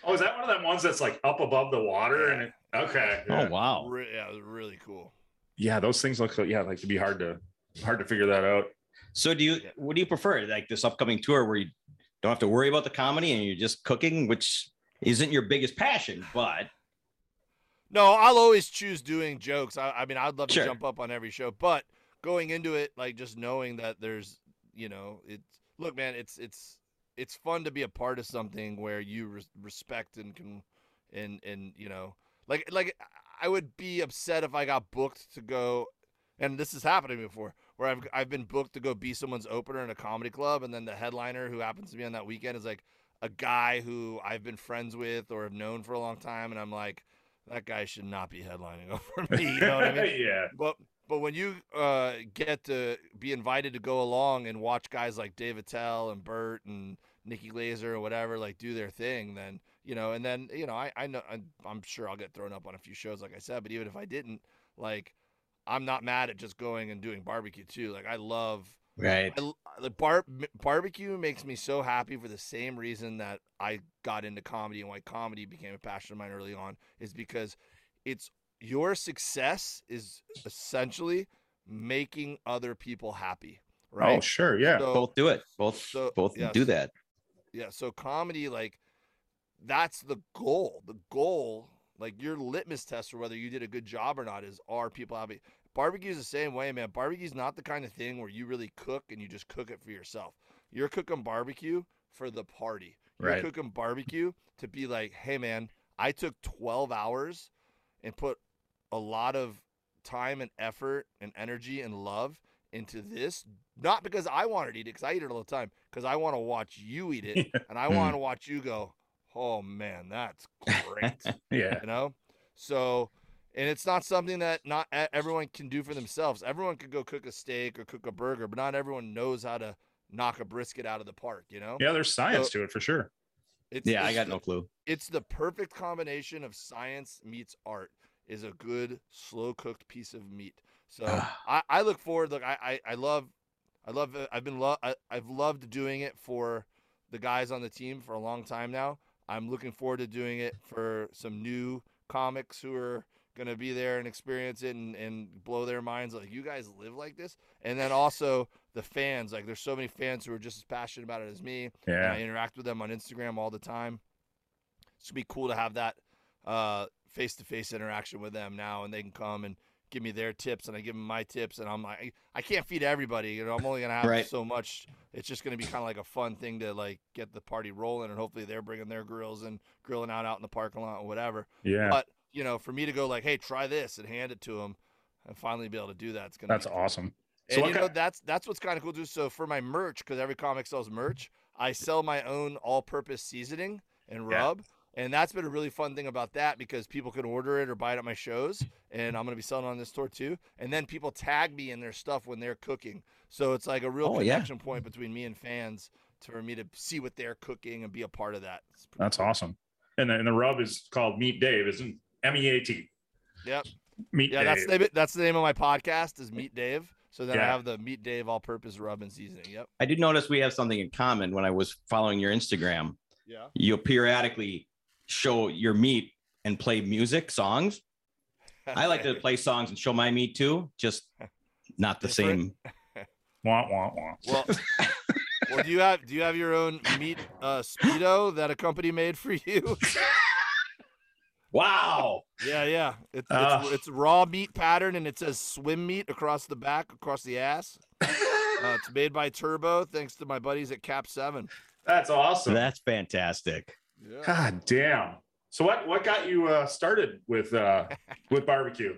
Oh, is that one of them ones that's like up above the water? And it, okay. Oh yeah. wow. re- yeah it was really cool yeah, those things look yeah like to be hard to hard to figure that out. So do you? Yeah. What do you prefer? Like this upcoming tour where you don't have to worry about the comedy and you're just cooking, which isn't your biggest passion, but No, I'll always choose doing jokes. I, I mean, I'd love Sure. to jump up on every show, but going into it, like just knowing that there's, you know, it's look, man, it's it's it's fun to be a part of something where you res- respect and can, and and you know, like like I would be upset if I got booked to go, and this has happened to me before, where I've I've been booked to go be someone's opener in a comedy club, and then the headliner who happens to be on that weekend is like a guy who I've been friends with or have known for a long time, and I'm like that guy should not be headlining <laughs> over me. You know what I mean? <laughs> yeah. But but when you uh, get to be invited to go along and watch guys like Dave Attell and Bert and Nikki Glazer or whatever like do their thing, then you know, and then you know, I I know I'm, I'm sure I'll get thrown up on a few shows, like I said. But even if I didn't, like, I'm not mad at just going and doing barbecue too. Like I love right. I, the bar barbecue makes me so happy for the same reason that I got into comedy and why comedy became a passion of mine early on is because it's your success is essentially making other people happy, oh, right? Oh, sure. Yeah. So- Both do it. Both so- both yes. do that. Yeah, so comedy like that's the goal. The goal, like your litmus test for whether you did a good job or not is are people happy. Barbecue's the same way, man. Barbecue's not the kind of thing where you really cook and you just cook it for yourself. You're cooking barbecue for the party. You're Right. cooking barbecue to be like, "Hey man, I took 12 hours and put a lot of time and effort and energy and love into this not because I wanted to eat it because I eat it all the time because I want to watch you eat it <laughs> and I hmm. want to watch you go oh man that's great <laughs> Yeah. you know so and it's not something that not e- everyone can do for themselves. Everyone could go cook a steak or cook a burger, but not everyone knows how to knock a brisket out of the park. You know? Yeah, there's science So- to it for sure. It's, Yeah, I got the- no clue. It's the perfect combination of science meets art. Is a good slow cooked piece of meat. So. I, I look forward. Look, I, I, I love, I love. Uh, I've been lo- I, I've loved doing it for the guys on the team for a long time now. I'm looking forward to doing it for some new comics who are gonna be there and experience it and, and blow their minds. Like you guys live like this, and then also the fans. Like there's so many fans who are just as passionate about it as me. Yeah. I interact with them on Instagram all the time. It's gonna be cool to have that uh, face to face interaction with them now, and they can come and give me their tips, and I give them my tips, and I'm like, I can't feed everybody. You know, I'm only gonna have Right. so much. It's just gonna be kind of like a fun thing to like get the party rolling, and hopefully they're bringing their grills and grilling out out in the parking lot or whatever. Yeah. But you know, for me to go like, hey, try this and hand it to them, and finally be able to do that, it's gonna. That's be awesome. So and you know ki- that's that's what's kind of cool too. So for my merch, because every comic sells merch, I sell my own all-purpose seasoning and Yeah. Rub, and that's been a really fun thing about that because people can order it or buy it at my shows, and I'm gonna be selling on this tour too. And then people tag me in their stuff when they're cooking, so it's like a real Oh, yeah. connection point between me and fans to, for me to see what they're cooking and be a part of that. That's cool. awesome. And the, and the rub is called Meat Dave, isn't M E A T? Yep. Meet Yeah, that's the name, that's the name of my podcast is Meat Dave. So then I have the Meat Dave all-purpose rub and seasoning. Yep. I did notice we have something in common when I was following your Instagram. Yeah. You periodically show your meat and play music, songs. I like to <laughs> play songs and show my meat too, just not the Different? same. <laughs> Wah, wah, wah. Well, well, do you have do you have your own meat uh, speedo that a company made for you? <laughs> Wow. yeah, yeah. It, it's it's raw meat pattern and it says swim meat across the back, across the ass. Uh, it's made by Turbo, thanks to my buddies at Cap Seven. That's awesome. That's fantastic. Yeah. God damn. So what what got you uh, started with uh, <laughs> with barbecue?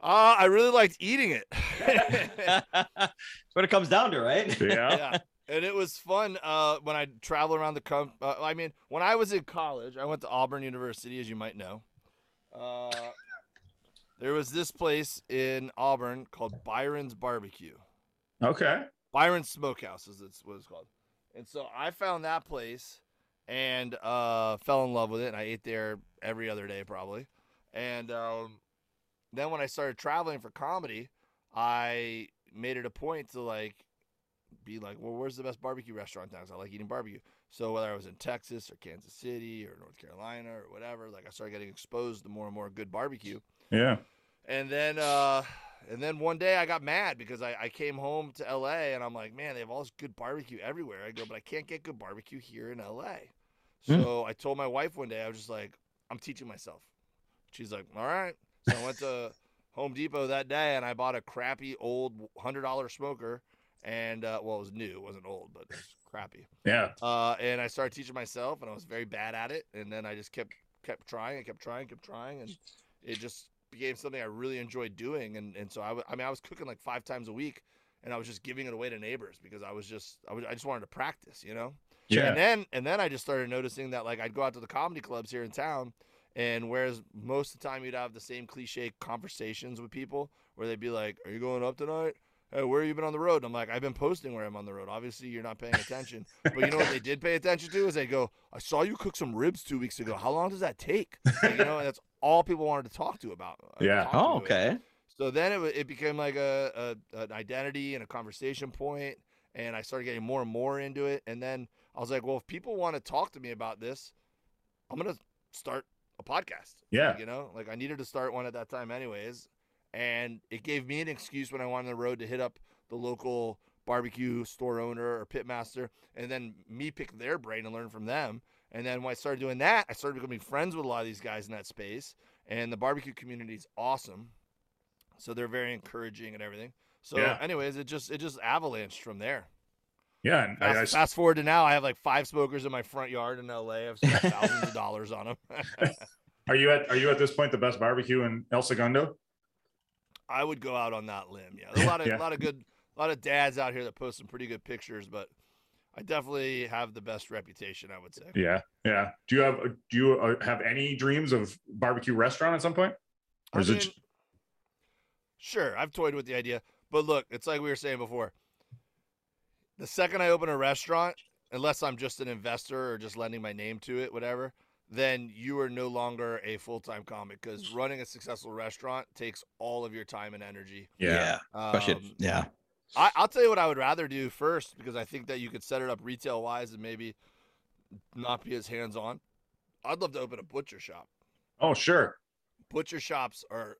Uh, I really liked eating it. That's what it comes down to, right? Yeah. <laughs> yeah. And it was fun uh, when I travel around the com- uh, I mean, when I was in college, I went to Auburn University, as you might know. Uh, there was this place in Auburn called Byron's Barbecue. Okay. Byron's Smokehouse is it's what it's called. And so I found that place and uh, fell in love with it. And I ate there every other day probably. And um, then when I started traveling for comedy, I made it a point to like be like, well, where's the best barbecue restaurant in town? 'Cause I like eating barbecue. So whether I was in Texas or Kansas City or North Carolina or whatever, like I started getting exposed to more and more good barbecue. Yeah. And then uh and then one day I got mad because I, I came home to LA and I'm like, man, they have all this good barbecue everywhere. I go, but I can't get good barbecue here in LA. Hmm. So I told my wife one day, I was just like, I'm teaching myself. She's like, all right. So I went to Home Depot that day and I bought a crappy old hundred dollar smoker and uh, well it was new, it wasn't old, but it was crappy. Yeah. Uh, and I started teaching myself, and I was very bad at it. And then I just kept kept trying, and kept trying, kept trying, and it just became something I really enjoyed doing. And and so I, w- I mean, I was cooking like five times a week, and I was just giving it away to neighbors because I was just I was I just wanted to practice, you know. Yeah. And then and then I just started noticing that like I'd go out to the comedy clubs here in town, and whereas most of the time you'd have the same cliche conversations with people where they'd be like, "Are you going up tonight?" Hey, where have you been on the road? And I'm like, I've been posting where I'm on the road. Obviously, you're not paying attention. but you know what they did pay attention to is they go, I saw you cook some ribs two weeks ago. How long does that take? Like, you know, and that's all people wanted to talk to about. uh, Yeah. Oh, me about. okay. So then it, it became like a, a an identity and a conversation point, and I started getting more and more into it. And then I was like, well, if people want to talk to me about this, I'm gonna start a podcast. Yeah. you know, like I needed to start one at that time, anyways, and it gave me an excuse when I went on the road to hit up the local barbecue store owner or pit master, and then me pick their brain and learn from them. And then when I started doing that, I started becoming friends with a lot of these guys in that space, and the barbecue community is awesome. So they're very encouraging and everything. So, Yeah. anyways, it just it just avalanched from there. Yeah. And I, I, Fast, fast forward to now, I have like five smokers in my front yard in LA. I've spent <laughs> thousands of dollars on them. <laughs> are you at are you at this point the best barbecue in El Segundo? I would go out on that limb. Yeah, There's a lot of <laughs> Yeah. a lot of good, a lot of dads out here that post some pretty good pictures. But I definitely have the best reputation. I would say. Yeah, yeah. Do you have do you uh, have any dreams of barbecue restaurant at some point? Or I is mean, j- sure, I've toyed with the idea, but look, it's like we were saying before. The second I open a restaurant, unless I'm just an investor or just lending my name to it, whatever, then you are no longer a full time comic because running a successful restaurant takes all of your time and energy. yeah. Especially, Um, yeah. I, I'll tell you what I would rather do first because I think that you could set it up retail wise and maybe not be as hands on. I'd love to open a butcher shop. Oh, sure. Butcher shops are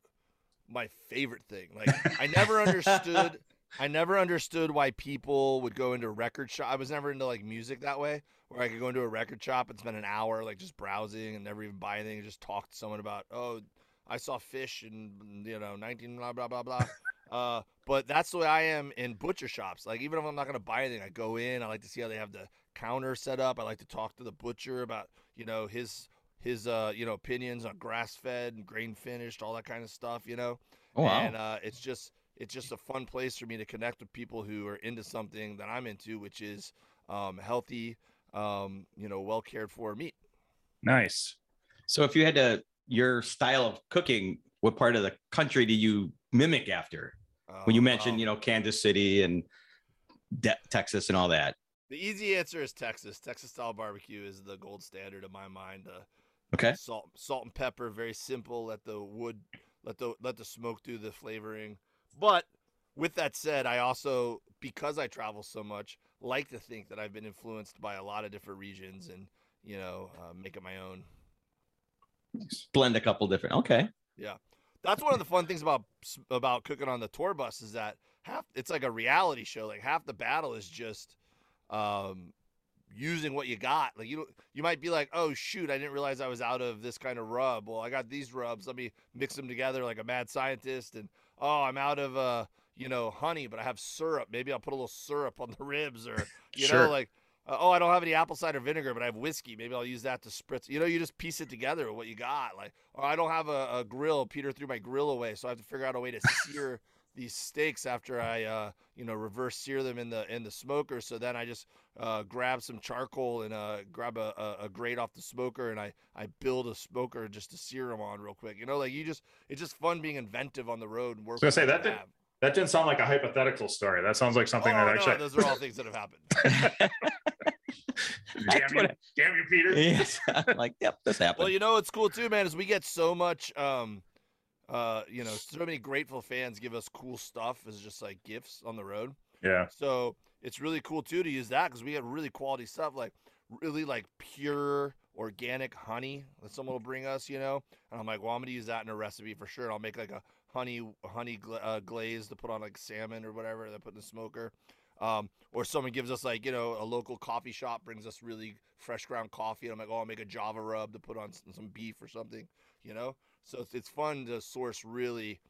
my favorite thing. Like I never <laughs> understood I never understood why people would go into a record shop. I was never into like music that way, where I could go into a record shop and spend an hour like just browsing and never even buy anything and just talk to someone about, oh, I saw Phish in you know 19 blah blah blah blah. uh, but that's the way I am in butcher shops. Like even if I'm not gonna buy anything, I go in. I like to see how they have the counter set up. I like to talk to the butcher about you know his his uh you know opinions on grass fed and grain finished, all that kind of stuff. You know. Oh, wow. And uh, it's just it's just a fun place for me to connect with people who are into something that I'm into, which is um, healthy, um, you know, well cared for meat. Nice. So if you had to, your style of cooking, what part of the country do you mimic after? When you Um, mentioned, um, you know, Kansas City and De- Texas and all that. the easy answer is Texas. Texas style barbecue is the gold standard in my mind. Uh, Okay. salt, salt and pepper, very simple. Let the wood, let the let the smoke do the flavoring. But with that said, I also because I travel so much, like to think that I've been influenced by a lot of different regions and you know uh, make it my own. Blend a couple different. Okay. Yeah. That's one of the fun things about about cooking on the tour bus is that half it's like a reality show. Like half the battle is just um, using what you got. Like you you might be like, oh shoot, I didn't realize I was out of this kind of rub. Well, I got these rubs. Let me mix them together like a mad scientist. And oh, I'm out of uh you know honey, but I have syrup. Maybe I'll put a little syrup on the <laughs> ribs, or you Sure. know like. Uh, oh, I don't have any apple cider vinegar, but I have whiskey. Maybe I'll use that to spritz. You know, you just piece it together with what you got. Like, or I don't have a, a grill. Peter threw my grill away, so I have to figure out a way to sear these steaks after I, uh, you know, reverse sear them in the in the smoker. So then I just uh, grab some charcoal and uh, grab a, a, a grate off the smoker, and I I build a smoker just to sear them on real quick. You know, like you just it's just fun being inventive on the road and work. I was gonna say, that did- That didn't sound like a hypothetical story. That sounds like something oh, that no, actually. those are all things that have happened. <laughs> <laughs> damn, That's you, damn you, Peter. <laughs> Yes. like, yep, this happened. Well, you know what's cool too, man, is we get so much um uh you know, so many grateful fans give us cool stuff as just like gifts on the road. Yeah. So it's really cool too to use that because we get really quality stuff, like really like pure organic honey that someone will bring us, you know. And I'm like, well, I'm gonna use that in a recipe for sure. And I'll make like a honey honey gla- uh, glaze to put on like salmon or whatever that put in the smoker. Um, or someone gives us like you know a local coffee shop brings us really fresh ground coffee, and I'm like, oh, I'll make a Java rub to put on s- some beef or something, you know. So it's, it's fun to source really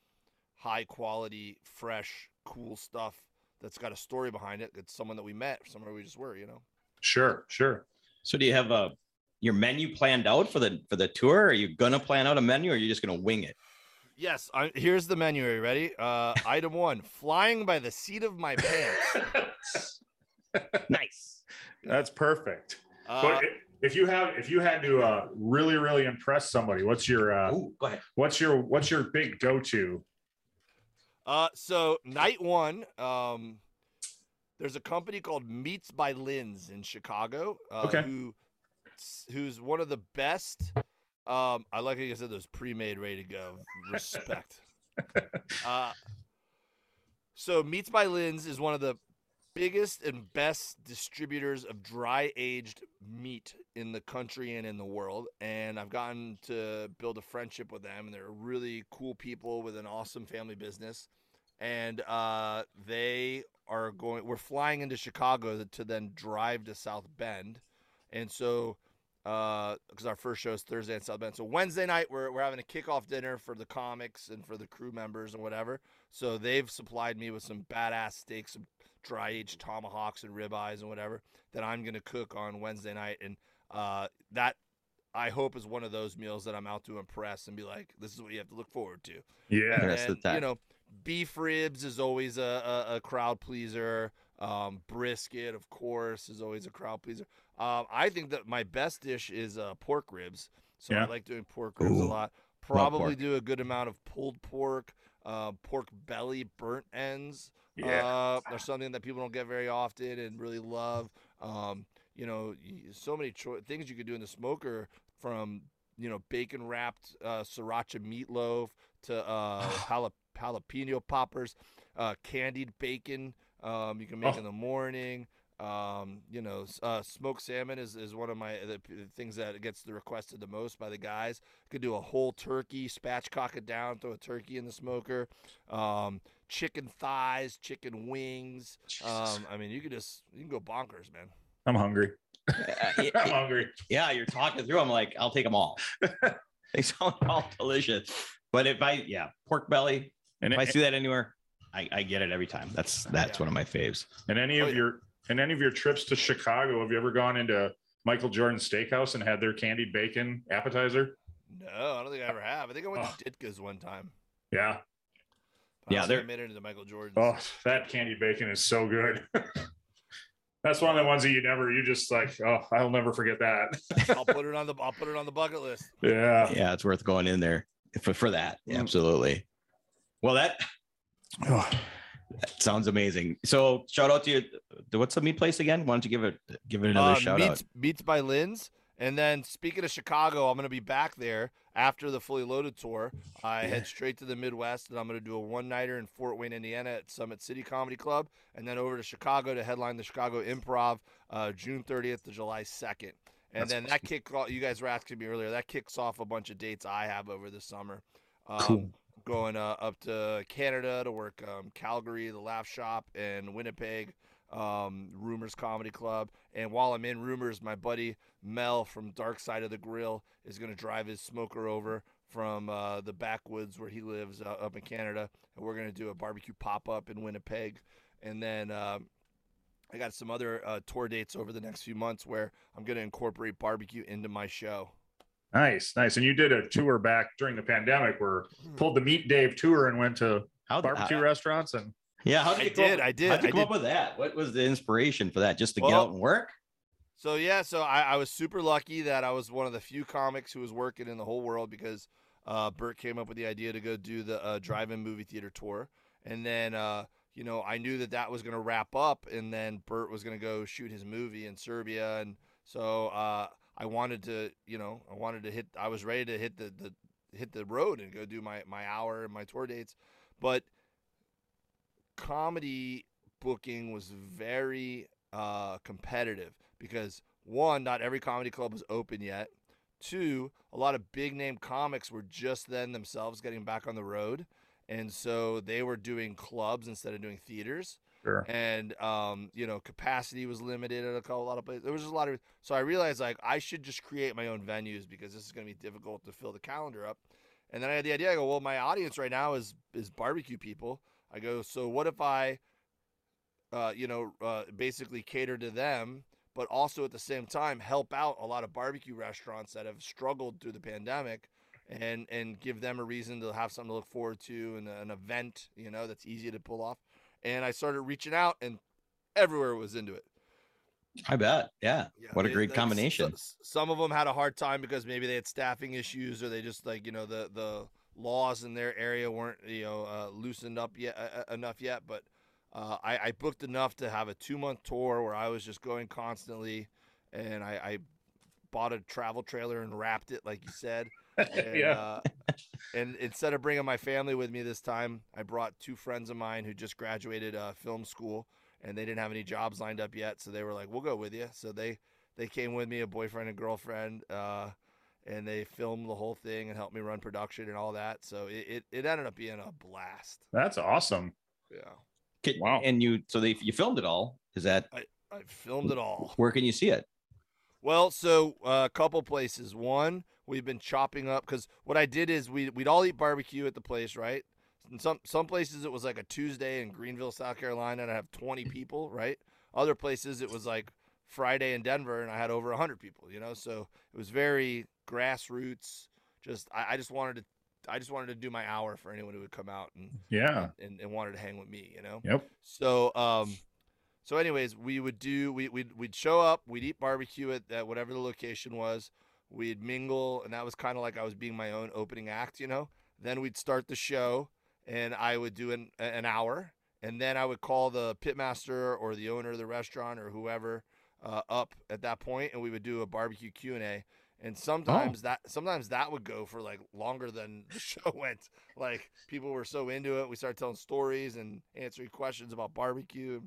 high quality, fresh, cool stuff that's got a story behind it. It's someone that we met, somewhere we just were, you know. Sure. Sure. so do you have a your menu planned out for the for the tour? Are you gonna plan out a menu or are you just gonna wing it? Yes, I, here's the menu. Are you ready? Uh, item one: flying by the seat of my pants. <laughs> Nice. That's perfect. Uh, but if you have, if you had to uh, really, really impress somebody, what's your, uh, Ooh, go ahead. what's your, what's your big go-to? Uh, so night one, um, there's a company called Meats by Linz in Chicago. Uh, Okay. Who, who's one of the best. Um, I like how you said those pre-made, ready to go. Respect. <laughs> uh, so Meats by Linz is one of the biggest and best distributors of dry aged meat in the country and in the world. And I've gotten to build a friendship with them, and they're really cool people with an awesome family business. And uh, they are going. We're flying into Chicago to then drive to South Bend, and so because our first show is Thursday in South Bend. So Wednesday night we're we're having a kickoff dinner for the comics and for the crew members and whatever. So they've supplied me with some badass steaks, some dry aged tomahawks and ribeyes and whatever that I'm gonna cook on Wednesday night, and uh, that I hope is one of those meals that I'm out to impress and be like, this is what you have to look forward to. Yeah. The rest of And. You know, beef ribs is always a, a, a crowd pleaser. Um, brisket, of course, is always a crowd pleaser. Um, I think that my best dish is uh, pork ribs. So I like doing pork ribs a lot. Probably do a good amount of pulled pork, uh, pork belly, burnt ends. Yeah. Uh, are something that people don't get very often and really love. Um, you know, so many cho- things you could do in the smoker from you know bacon wrapped uh, sriracha meatloaf to uh, <sighs> jala- jalapeno poppers, uh, candied bacon. Um, you can make Oh. in the morning. Um, you know, uh, smoked salmon is, is one of my the p- things that gets the requested the most by the guys. Could do a whole turkey, spatchcock it down, throw a turkey in the smoker. Um, chicken thighs, chicken wings. Um, I mean, you could just you can go bonkers, man. I'm hungry. Uh, <laughs> I'm yeah, hungry. yeah, you're talking through. I'm like, I'll take them all. <laughs> they sound all delicious. But if I, yeah, pork belly, And, if I see that anywhere, I, I get it every time. That's that's Yeah. one of my faves. and any Oh, of yeah. your and any of your trips to Chicago, have you ever gone into Michael Jordan Steakhouse and had their candied bacon appetizer? No, I don't think I ever have. I think I went Oh. to Ditka's one time. Yeah. But Yeah, they're- I made it into Michael Jordan. Oh, that candied bacon is so good. <laughs> That's one of the ones that you never, you just like, oh, I'll never forget that. <laughs> I'll put it <laughs> on the I'll put it on the bucket list. yeah. Yeah, it's worth going in there for, for that. Mm. Absolutely. Well, that, that sounds amazing. So shout out to you. What's the meat place again? Why don't you give it give it another Uh, shout meats, out? Meats by Linz. And then speaking of Chicago, I'm going to be back there after the Fully Loaded tour. I head straight to the Midwest, and I'm going to do a one nighter in Fort Wayne, Indiana, at Summit City Comedy Club, and then over to Chicago to headline the Chicago Improv, uh, June 30th to July 2nd. And That's then that kick, off you guys were asking me earlier, that kicks off a bunch of dates I have over the summer. Um, Cool. Going uh, up to Canada to work um, Calgary, the Laugh Shop, and Winnipeg, um, Rumors Comedy Club. And while I'm in Rumors, my buddy Mel from Dark Side of the Grill is going to drive his smoker over from uh, the backwoods where he lives uh, up in Canada, and we're going to do a barbecue pop up in Winnipeg. And then um, I got some other uh, tour dates over the next few months where I'm going to incorporate barbecue into my show. Nice, nice. And you did a tour back during the pandemic where pulled the Meat Dave tour and went to How, barbecue restaurants and yeah, how I you come did, up- I did, How'd you I come did. up with that? What was the inspiration for that? Just to get out and work? So yeah, so I, I was super lucky that I was one of the few comics who was working in the whole world because uh, Bert came up with the idea to go do the uh, drive-in movie theater tour, and then uh, you know I knew that that was going to wrap up, and then Bert was going to go shoot his movie in Serbia, and so uh, I wanted to, you know, I wanted to hit, I was ready to hit the, the hit the road and go do my my hour and my tour dates, but comedy booking was very uh, competitive because one, not every comedy club was open yet. Two, a lot of big name comics were just then themselves getting back on the road, and so they were doing clubs instead of doing theaters. Sure. And um, you know, capacity was limited at a couple, a lot of places. There was just a lot of. So I realized like I should just create my own venues because this is going to be difficult to fill the calendar up. And then I had the idea. I go, well, my audience right now is is barbecue people. I go, so what if I, uh, you know, uh, basically cater to them, but also at the same time help out a lot of barbecue restaurants that have struggled through the pandemic, and and give them a reason to have something to look forward to and an event, you know, that's easy to pull off. And I started reaching out, and everywhere was into it. I bet. Yeah. Yeah, what a they- great like, combination. some of them had a hard time because maybe they had staffing issues, or they just like you know the the laws in their area weren't you know uh, loosened up yet uh, uh, enough yet. But uh, I, I booked enough to have a two month tour where I was just going constantly, and I, I bought a travel trailer and wrapped it like you said. <laughs> And, Yeah. uh, and instead of bringing my family with me this time, I brought two friends of mine who just graduated uh, film school, and they didn't have any jobs lined up yet. So they were like, "We'll go with you." So they they came with me, a boyfriend and girlfriend, uh, and they filmed the whole thing and helped me run production and all that. So it, it, it ended up being a blast. That's awesome. Yeah, Can- Wow. And you, so they, you filmed it all. Is that, I filmed it all. where can you see it? Well, so uh, a couple places. One, we've been chopping up because what I did is we we'd all eat barbecue at the place, right? In some some places it was like a Tuesday in Greenville, South Carolina, and I have 20 people, right? Other places it was like Friday in Denver, and I had over 100 people. You know, so it was very grassroots. Just I, I just wanted to I just wanted to do my hour for anyone who would come out and Yeah. and, and wanted to hang with me. You know. Yep. So um, so anyways, we would do we we'd, we'd show up, we'd eat barbecue at, at whatever the location was. We'd mingle, and that was kind of like I was being my own opening act, you know. Then we'd start the show, and I would do an an hour, and then I would call the pitmaster or the owner of the restaurant or whoever uh, up at that point, and we would do a barbecue Q and A. And sometimes that sometimes that would go for like longer than <laughs> the show went. Like people were so into it, we started telling stories and answering questions about barbecue.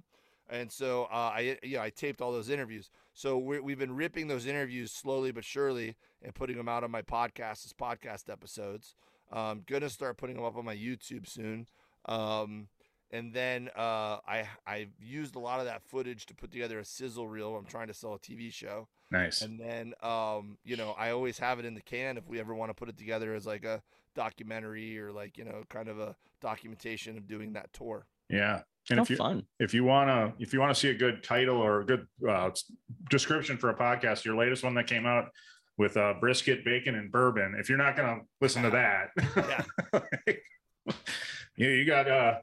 And so uh, I yeah I taped all those interviews. So we we've been ripping those interviews slowly but surely and putting them out on my podcast as podcast episodes. Um, gonna start putting them up on my YouTube soon. Um, and then uh, I I used a lot of that footage to put together a sizzle reel. I'm trying to sell a TV show. Nice. And then, um, you know, I always have it in the can if we ever want to put it together as like a documentary or like, you know, kind of a documentation of doing that tour. Yeah. And How if you fun. if you wanna if you wanna see a good title or a good uh, description for a podcast, your latest one that came out with uh, brisket, bacon, and bourbon. If you're not gonna listen to that, Yeah. <laughs> you you got uh,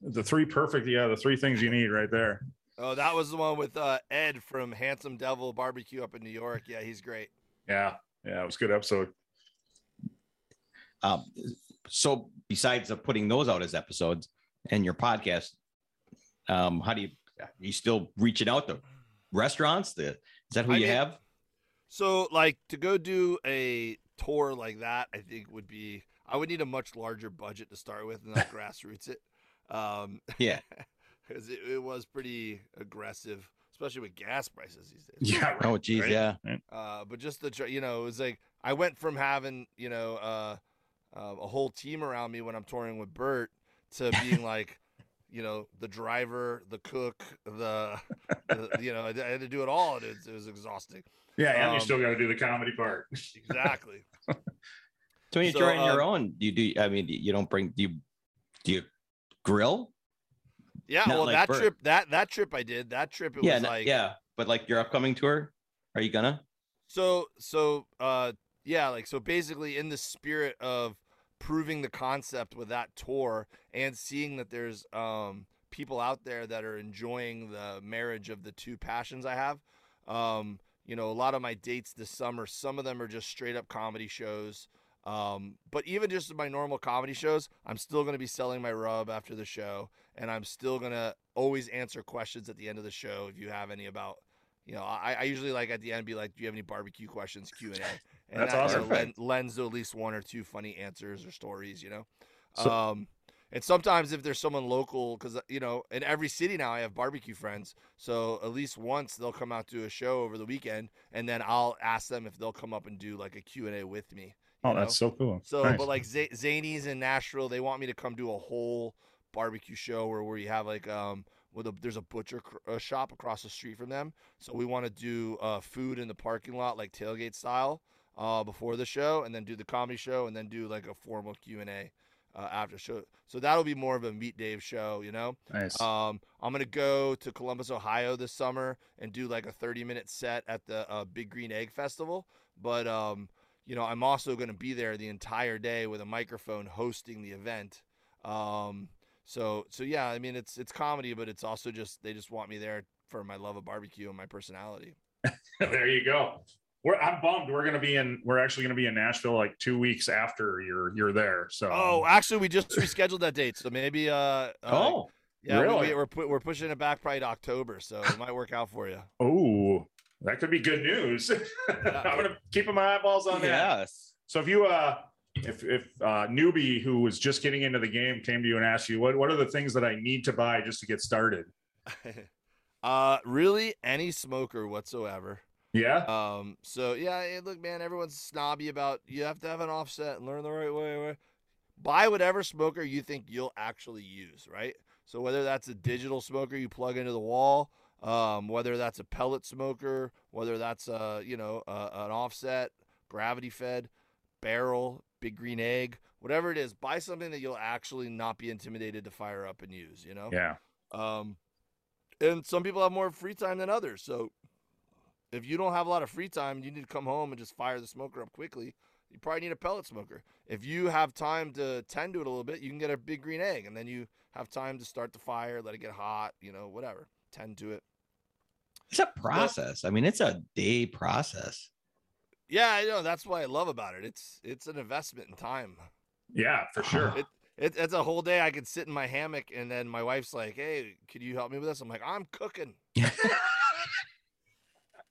the three perfect yeah the three things you need right there. Oh, that was the one with uh, Ed from Handsome Devil Barbecue up in New York. Yeah, he's great. Yeah. Yeah. It was a good episode. Um, so besides of putting those out as episodes and your podcast, um, how do you are you still reaching out to restaurants? The is that who I you mean- have? So, like, to go do a tour like that, I think would be, I would need a much larger budget to start with and not <laughs> grassroots it. Um, Yeah. <laughs> because it, it was pretty aggressive, especially with gas prices these days. Yeah. Right, <laughs> Oh, geez, right? yeah. Uh, but just the, you know, it was like I went from having, you know, uh, uh, a whole team around me when I'm touring with Bert to being like, you know, the driver, the cook, the, the you know, I, I had to do it all. and It, was- it was exhausting. Yeah. And you Um, still got to do the comedy part. <laughs> Exactly. So when you're So, trying your um, own, you do? I mean, you don't bring. Do you? Do you grill? Yeah. Not well, like that Bert. trip, that that trip I did, that trip it yeah, was no- like, yeah. But like your upcoming tour, are you gonna? So so uh yeah, like so basically in the spirit of proving the concept with that tour and seeing that there's um people out there that are enjoying the marriage of the two passions I have. Um you know, a lot of my dates this summer, some of them are just straight up comedy shows. Um, but even just my normal comedy shows, I'm still going to be selling my rub after the show, and I'm still going to always answer questions at the end of the show if you have any about you know, I, I usually like at the end be like, "Do you have any barbecue questions?" Q and A, and That's that awesome. kinda lends to at least one or two funny answers or stories, you know. So- um, and sometimes if there's someone local, because you know, in every city now I have barbecue friends, so at least once they'll come out to a show over the weekend, and then I'll ask them if they'll come up and do like a Q and A with me. you Oh, that's so cool. so, Nice. but like Z- Zanies in Nashville, they want me to come do a whole barbecue show where where you have like um with a there's a butcher cr- uh, shop across the street from them. So we want to do uh food in the parking lot like tailgate style uh before the show, and then do the comedy show, and then do like a formal Q and A uh, after show. So that'll be more of a meat Dave show, you know. nice. Um, I'm gonna go to Columbus, Ohio this summer and do like a 30 minute set at the uh, Big Green Egg Festival. But um, you know, I'm also gonna be there the entire day with a microphone hosting the event. Um, so so yeah, I mean it's it's comedy, but it's also just they just want me there for my love of barbecue and my personality. <laughs> there you go. We're, I'm bummed. We're gonna be in. We're actually gonna be in Nashville like two weeks after you're you're there. So Oh, actually, we just rescheduled that date, so maybe uh, uh Oh, yeah, we- really? we, we're pu- we're pushing it back probably to October, so it might work out for you. <laughs> oh, that could be good news. <laughs> I'm gonna keep my eyeballs on that. yes. So if you uh if if uh newbie who was just getting into the game came to you and asked you what what are the things that I need to buy just to get started? <laughs> uh, really, any smoker whatsoever. Yeah. Um, so yeah, hey, look, man, everyone's snobby about you have to have an offset and learn the right way. Buy whatever smoker you think you'll actually use, right? So whether that's a digital smoker you plug into the wall, um, whether that's a pellet smoker, whether that's a you know a, an offset, gravity fed, barrel, big green egg, whatever it is, buy something that you'll actually not be intimidated to fire up and use. You know. Yeah. Um, and some people have more free time than others. So if you don't have a lot of free time you need to come home and just fire the smoker up quickly, you probably need a pellet smoker. If you have time to tend to it a little bit, you can get a big green egg and then you have time to start the fire, let it get hot, you know, whatever. tend to it. It's a process. I mean, it's a day process. Yeah, I know. That's what I love about it. It's it's an investment in time. Yeah, for sure. It, it it's a whole day. I could sit in my hammock, and then my wife's like, "Hey, could you help me with this?" I'm like, "I'm cooking." <laughs>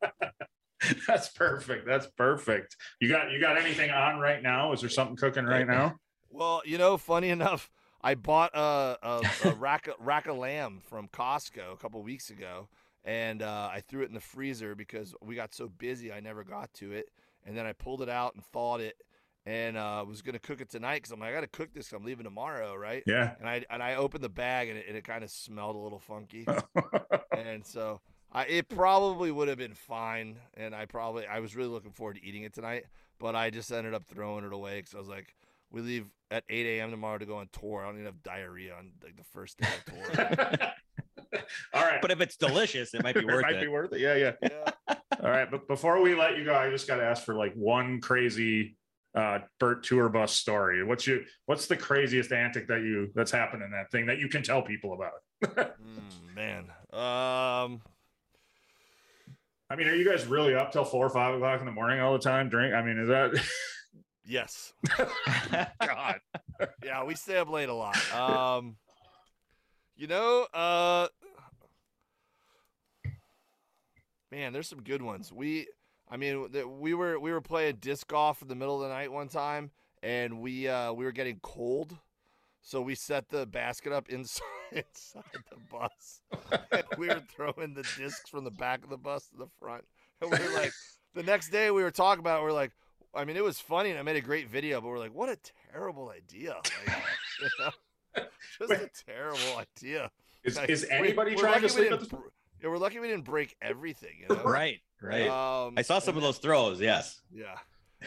<laughs> That's perfect. That's perfect. You got you got anything on right now? Is there something cooking right now? <laughs> Well, you know, funny enough, I bought a a, a rack of, rack of lamb from Costco a couple weeks ago, and uh, I threw it in the freezer because we got so busy I never got to it. And then I pulled it out and thawed it, and uh, was gonna cook it tonight because I'm like, I gotta cook this. I'm leaving tomorrow, right? Yeah. And I and I opened the bag and it, and it kind of smelled a little funky, <laughs> and so I, it probably would have been fine. And I probably I was really looking forward to eating it tonight, but I just ended up throwing it away because I was like, we leave at 8 a.m. tomorrow to go on tour. I don't even have diarrhea on like the first day of tour. <laughs> All right. But if it's delicious, it might be <laughs> worth it. might it. be worth it. Yeah, yeah. yeah. All right, but before we let you go, I just got to ask for like one crazy uh Bert tour bus story. What's you what's the craziest antic that you that's happened in that thing that you can tell people about? <laughs> Mm, man. Um. I mean, are you guys really up till four or five o'clock in the morning all the time? Drink? I mean, is that Yes. <laughs> God? Yeah, we stay up late a lot. Um. You know, uh. Man, there's some good ones. We, I mean, we were we were playing disc golf in the middle of the night one time, and we uh we were getting cold, so we set the basket up inside <laughs> inside the bus, and we were throwing the discs from the back of the bus to the front, and we were like, <laughs> the next day we were talking about, it, we are like, I mean, it was funny, and I made a great video, but we're like, what a terrible idea, like, <laughs> you know? just a terrible idea. Is, Like, is anybody we're trying to sleep at didn't the Yeah, we're lucky we didn't break everything. You know? right, right. Um, I saw some of those throws. Yes. Yeah.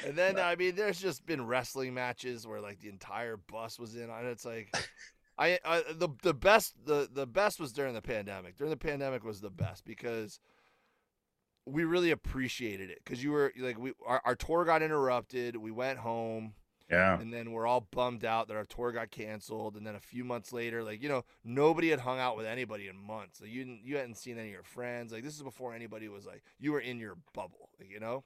And then I mean, there's just been wrestling matches where like the entire bus was in on it. It's like, I, I the the best the the best was during the pandemic. During the pandemic was the best because we really appreciated it because you were like we our, our tour got interrupted. We went home. Yeah. and then we're all bummed out that our tour got canceled. And then a few months later like you know nobody had hung out with anybody in months. Like you didn't you hadn't seen any of your friends. Like this is before anybody was like you were in your bubble you know?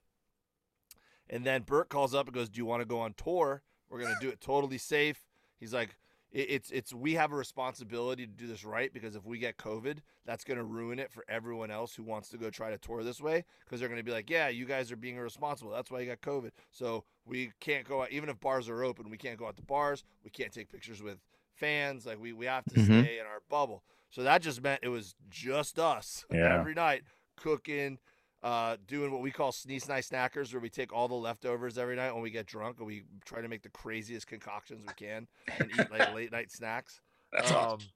And then Bert calls up and goes do you want to go on tour? We're going to do it totally safe. He's like it, it's it's we have a responsibility to do this right because if we get covid that's going to ruin it for everyone else who wants to go try to tour this way because they're going to be like yeah you guys are being irresponsible that's why you got covid so we can't go out even if bars are open we can't go out to bars we can't take pictures with fans like we, we have to Mhm. stay in our bubble so that just meant it was just us Yeah. <laughs> every night cooking uh, doing what we call sneeze night snackers where we take all the leftovers every night when we get drunk and we try to make the craziest concoctions we can and eat like late night snacks. <laughs> That's um, awesome.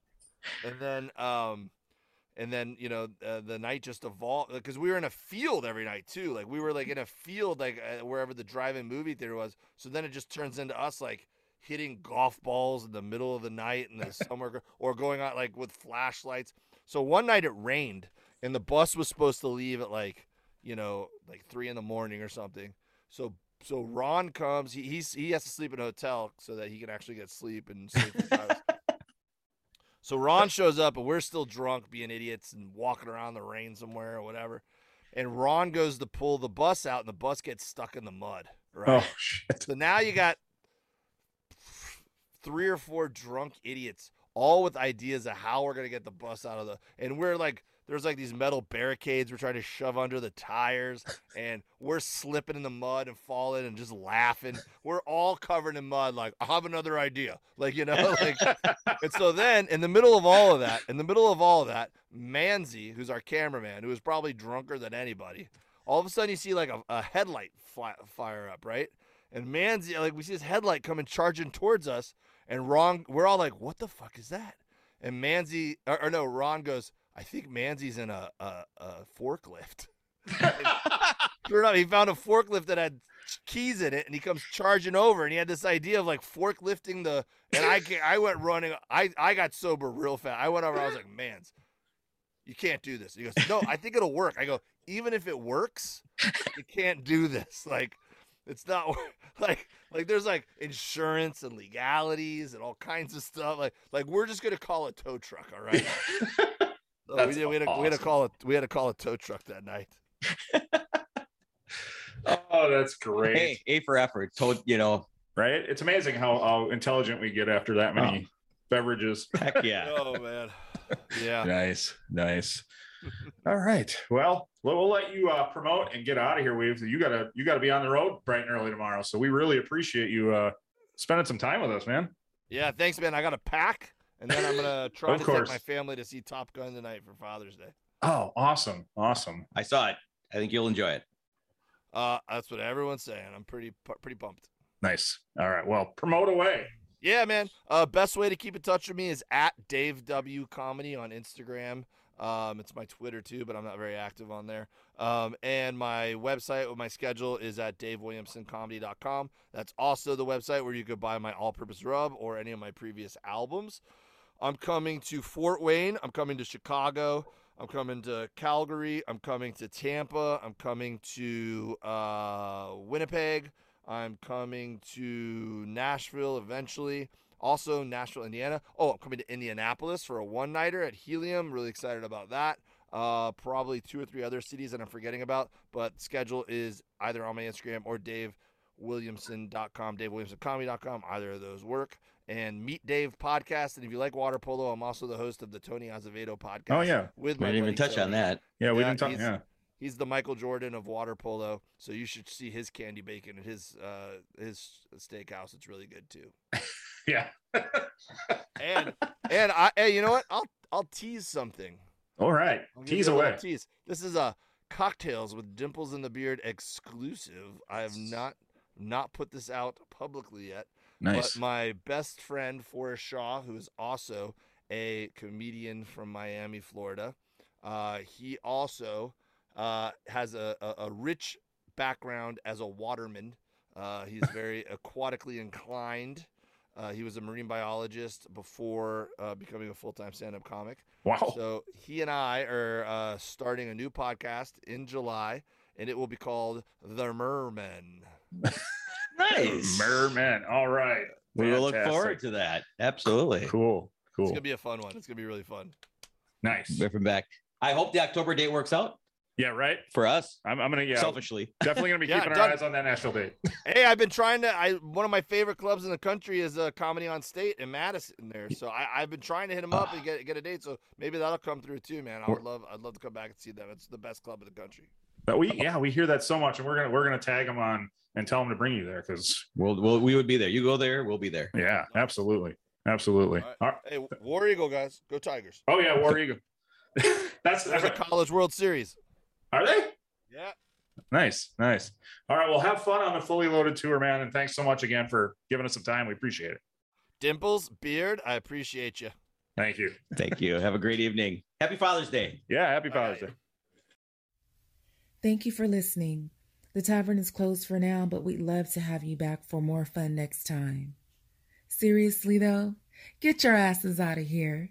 and then um and then you know uh, the night just evolved because we were in a field every night too. Like we were like in a field like uh, wherever the drive-in movie theater was. So then it just turns into us like hitting golf balls in the middle of the night in the <laughs> summer or going out like with flashlights. So one night it rained and the bus was supposed to leave at like you know like three in the morning or something so so ron comes he, he's he has to sleep in a hotel so that he can actually get sleep and sleep. <laughs> So Ron shows up and we're still drunk, being idiots and walking around the rain somewhere or whatever. And Ron goes to pull the bus out, and the bus gets stuck in the mud. Right. Oh shit. So now you got three or four drunk idiots, all with ideas of how we're gonna get the bus out of the. And we're like, there's like these metal barricades we're trying to shove under the tires, and we're slipping in the mud and falling and just laughing. We're all covered in mud. Like, I have another idea. Like, you know, like. <laughs> and so then, in the middle of all of that, in the middle of all of that, Manzi, who's our cameraman, who is probably drunker than anybody, all of a sudden you see like a, a headlight fly, fire up, right? And Manzi, like we see his headlight coming charging towards us, and Ron, we're all like, "What the fuck is that?" And Manzi, or, or no, Ron goes, "I think Manzi's in a a, a forklift." <laughs> Sure enough, he found a forklift that had keys in it, and he comes charging over, and he had this idea of like forklifting the. And I I went running. I I got sober real fast. I went over. I was like, "Mans, you can't do this." He goes, "No, I think it'll work." I go, "Even if it works, you can't do this. <laughs> Like, it's not <laughs> like like there's like insurance and legalities and all kinds of stuff. Like like we're just gonna call a tow truck, all right?" So we, did, we, had a, we had to call it. We had to call a tow truck that night. <laughs> Oh, that's great. Hey, A for effort. Told you know. Right? It's amazing how, how intelligent we get after that many beverages. <laughs> Heck yeah. <laughs> Oh man. Yeah. Nice, nice. All right. Well, we'll we'll let you uh, promote and get out of here. We've you gotta you gotta be on the road bright and early tomorrow. So we really appreciate you uh, spending some time with us, man. Yeah. Thanks, man. I got to pack, and then I'm gonna <laughs> try to course. take my family to see Top Gun tonight for Father's Day. Oh, awesome, awesome. I saw it. I think you'll enjoy it. Uh, that's what everyone's saying. I'm pretty pretty pumped. Nice. All right. Well, promote away. Yeah, man. Uh, best way to keep in touch with me is at Dave W Comedy on Instagram. Um, it's my Twitter too, but I'm not very active on there. Um, and my website with my schedule is at davewilliamsoncomedy.com. That's also the website where you could buy my all-purpose rub or any of my previous albums. I'm coming to Fort Wayne. I'm coming to Chicago. I'm coming to Calgary. I'm coming to Tampa. I'm coming to uh, Winnipeg. I'm coming to Nashville eventually. Also, Nashville, Indiana. Oh, I'm coming to Indianapolis for a one nighter at Helium. Really excited about that. Uh, probably two or three other cities that I'm forgetting about, but schedule is either on my Instagram or Dave. davewilliamson.com, davewilliamsoncomedy.com. Either of those work. And Meat Dave podcast. And if you like water polo, I'm also the host of the Tony Azevedo podcast. Oh yeah, with We my didn't even buddy touch on that. yeah. We Yeah, didn't talk. Yeah. He's the Michael Jordan of water polo, so you should see his candy bacon at his uh, his steakhouse. It's really good too. <laughs> Yeah. And and I hey, you know what? I'll I'll tease something. All right. Tease you a little away. Tease. This is a cocktails with dimples in the beard exclusive. I have not not put this out publicly yet. Nice. But my best friend Forrest Shaw, who is also a comedian from Miami, Florida, uh, he also uh, has a, a, a rich background as a waterman. Uh, he's <laughs> very aquatically inclined. Uh, he was a marine biologist before uh, becoming a full-time stand-up comic. Wow. So he and I are uh, starting a new podcast in July, and it will be called The Mermen. <laughs> Nice. Merman. All right. We will look Fantastic. forward to that. Absolutely. Cool. Cool. It's gonna be a fun one. It's gonna be really fun. Nice. Ripping back. I hope the October date works out Yeah. Right. for us. I'm, I'm gonna yeah. Selfishly. <laughs> Definitely gonna be Yeah, keeping our eyes on that national date. Hey, I've been trying to. I one of my favorite clubs in the country is uh, Comedy on State in Madison. There, so I, I've been trying to hit him up and get get a date. So maybe that'll come through too, man. I would love. I'd love to come back and see them. It's the best club in the country. But we yeah we hear that so much, and we're gonna we're gonna tag them on and tell them to bring you there because We'll, we'll we would be there. You go there, we'll be there. yeah, absolutely, absolutely. All right. All right. Hey, War Eagle guys, go Tigers! Oh yeah, War Eagle. <laughs> That's that's a College World Series. are they? Yeah. Nice, nice. All right, well, have fun on the fully loaded tour, man, and thanks so much again for giving us some time. We appreciate it. Dimples, beard, I appreciate you. Thank you. Thank you. Have a great evening. Happy Father's Day. Yeah, happy Father's right. Day. Thank you for listening. The tavern is closed for now, but we'd love to have you back for more fun next time. Seriously, though, get your asses out of here.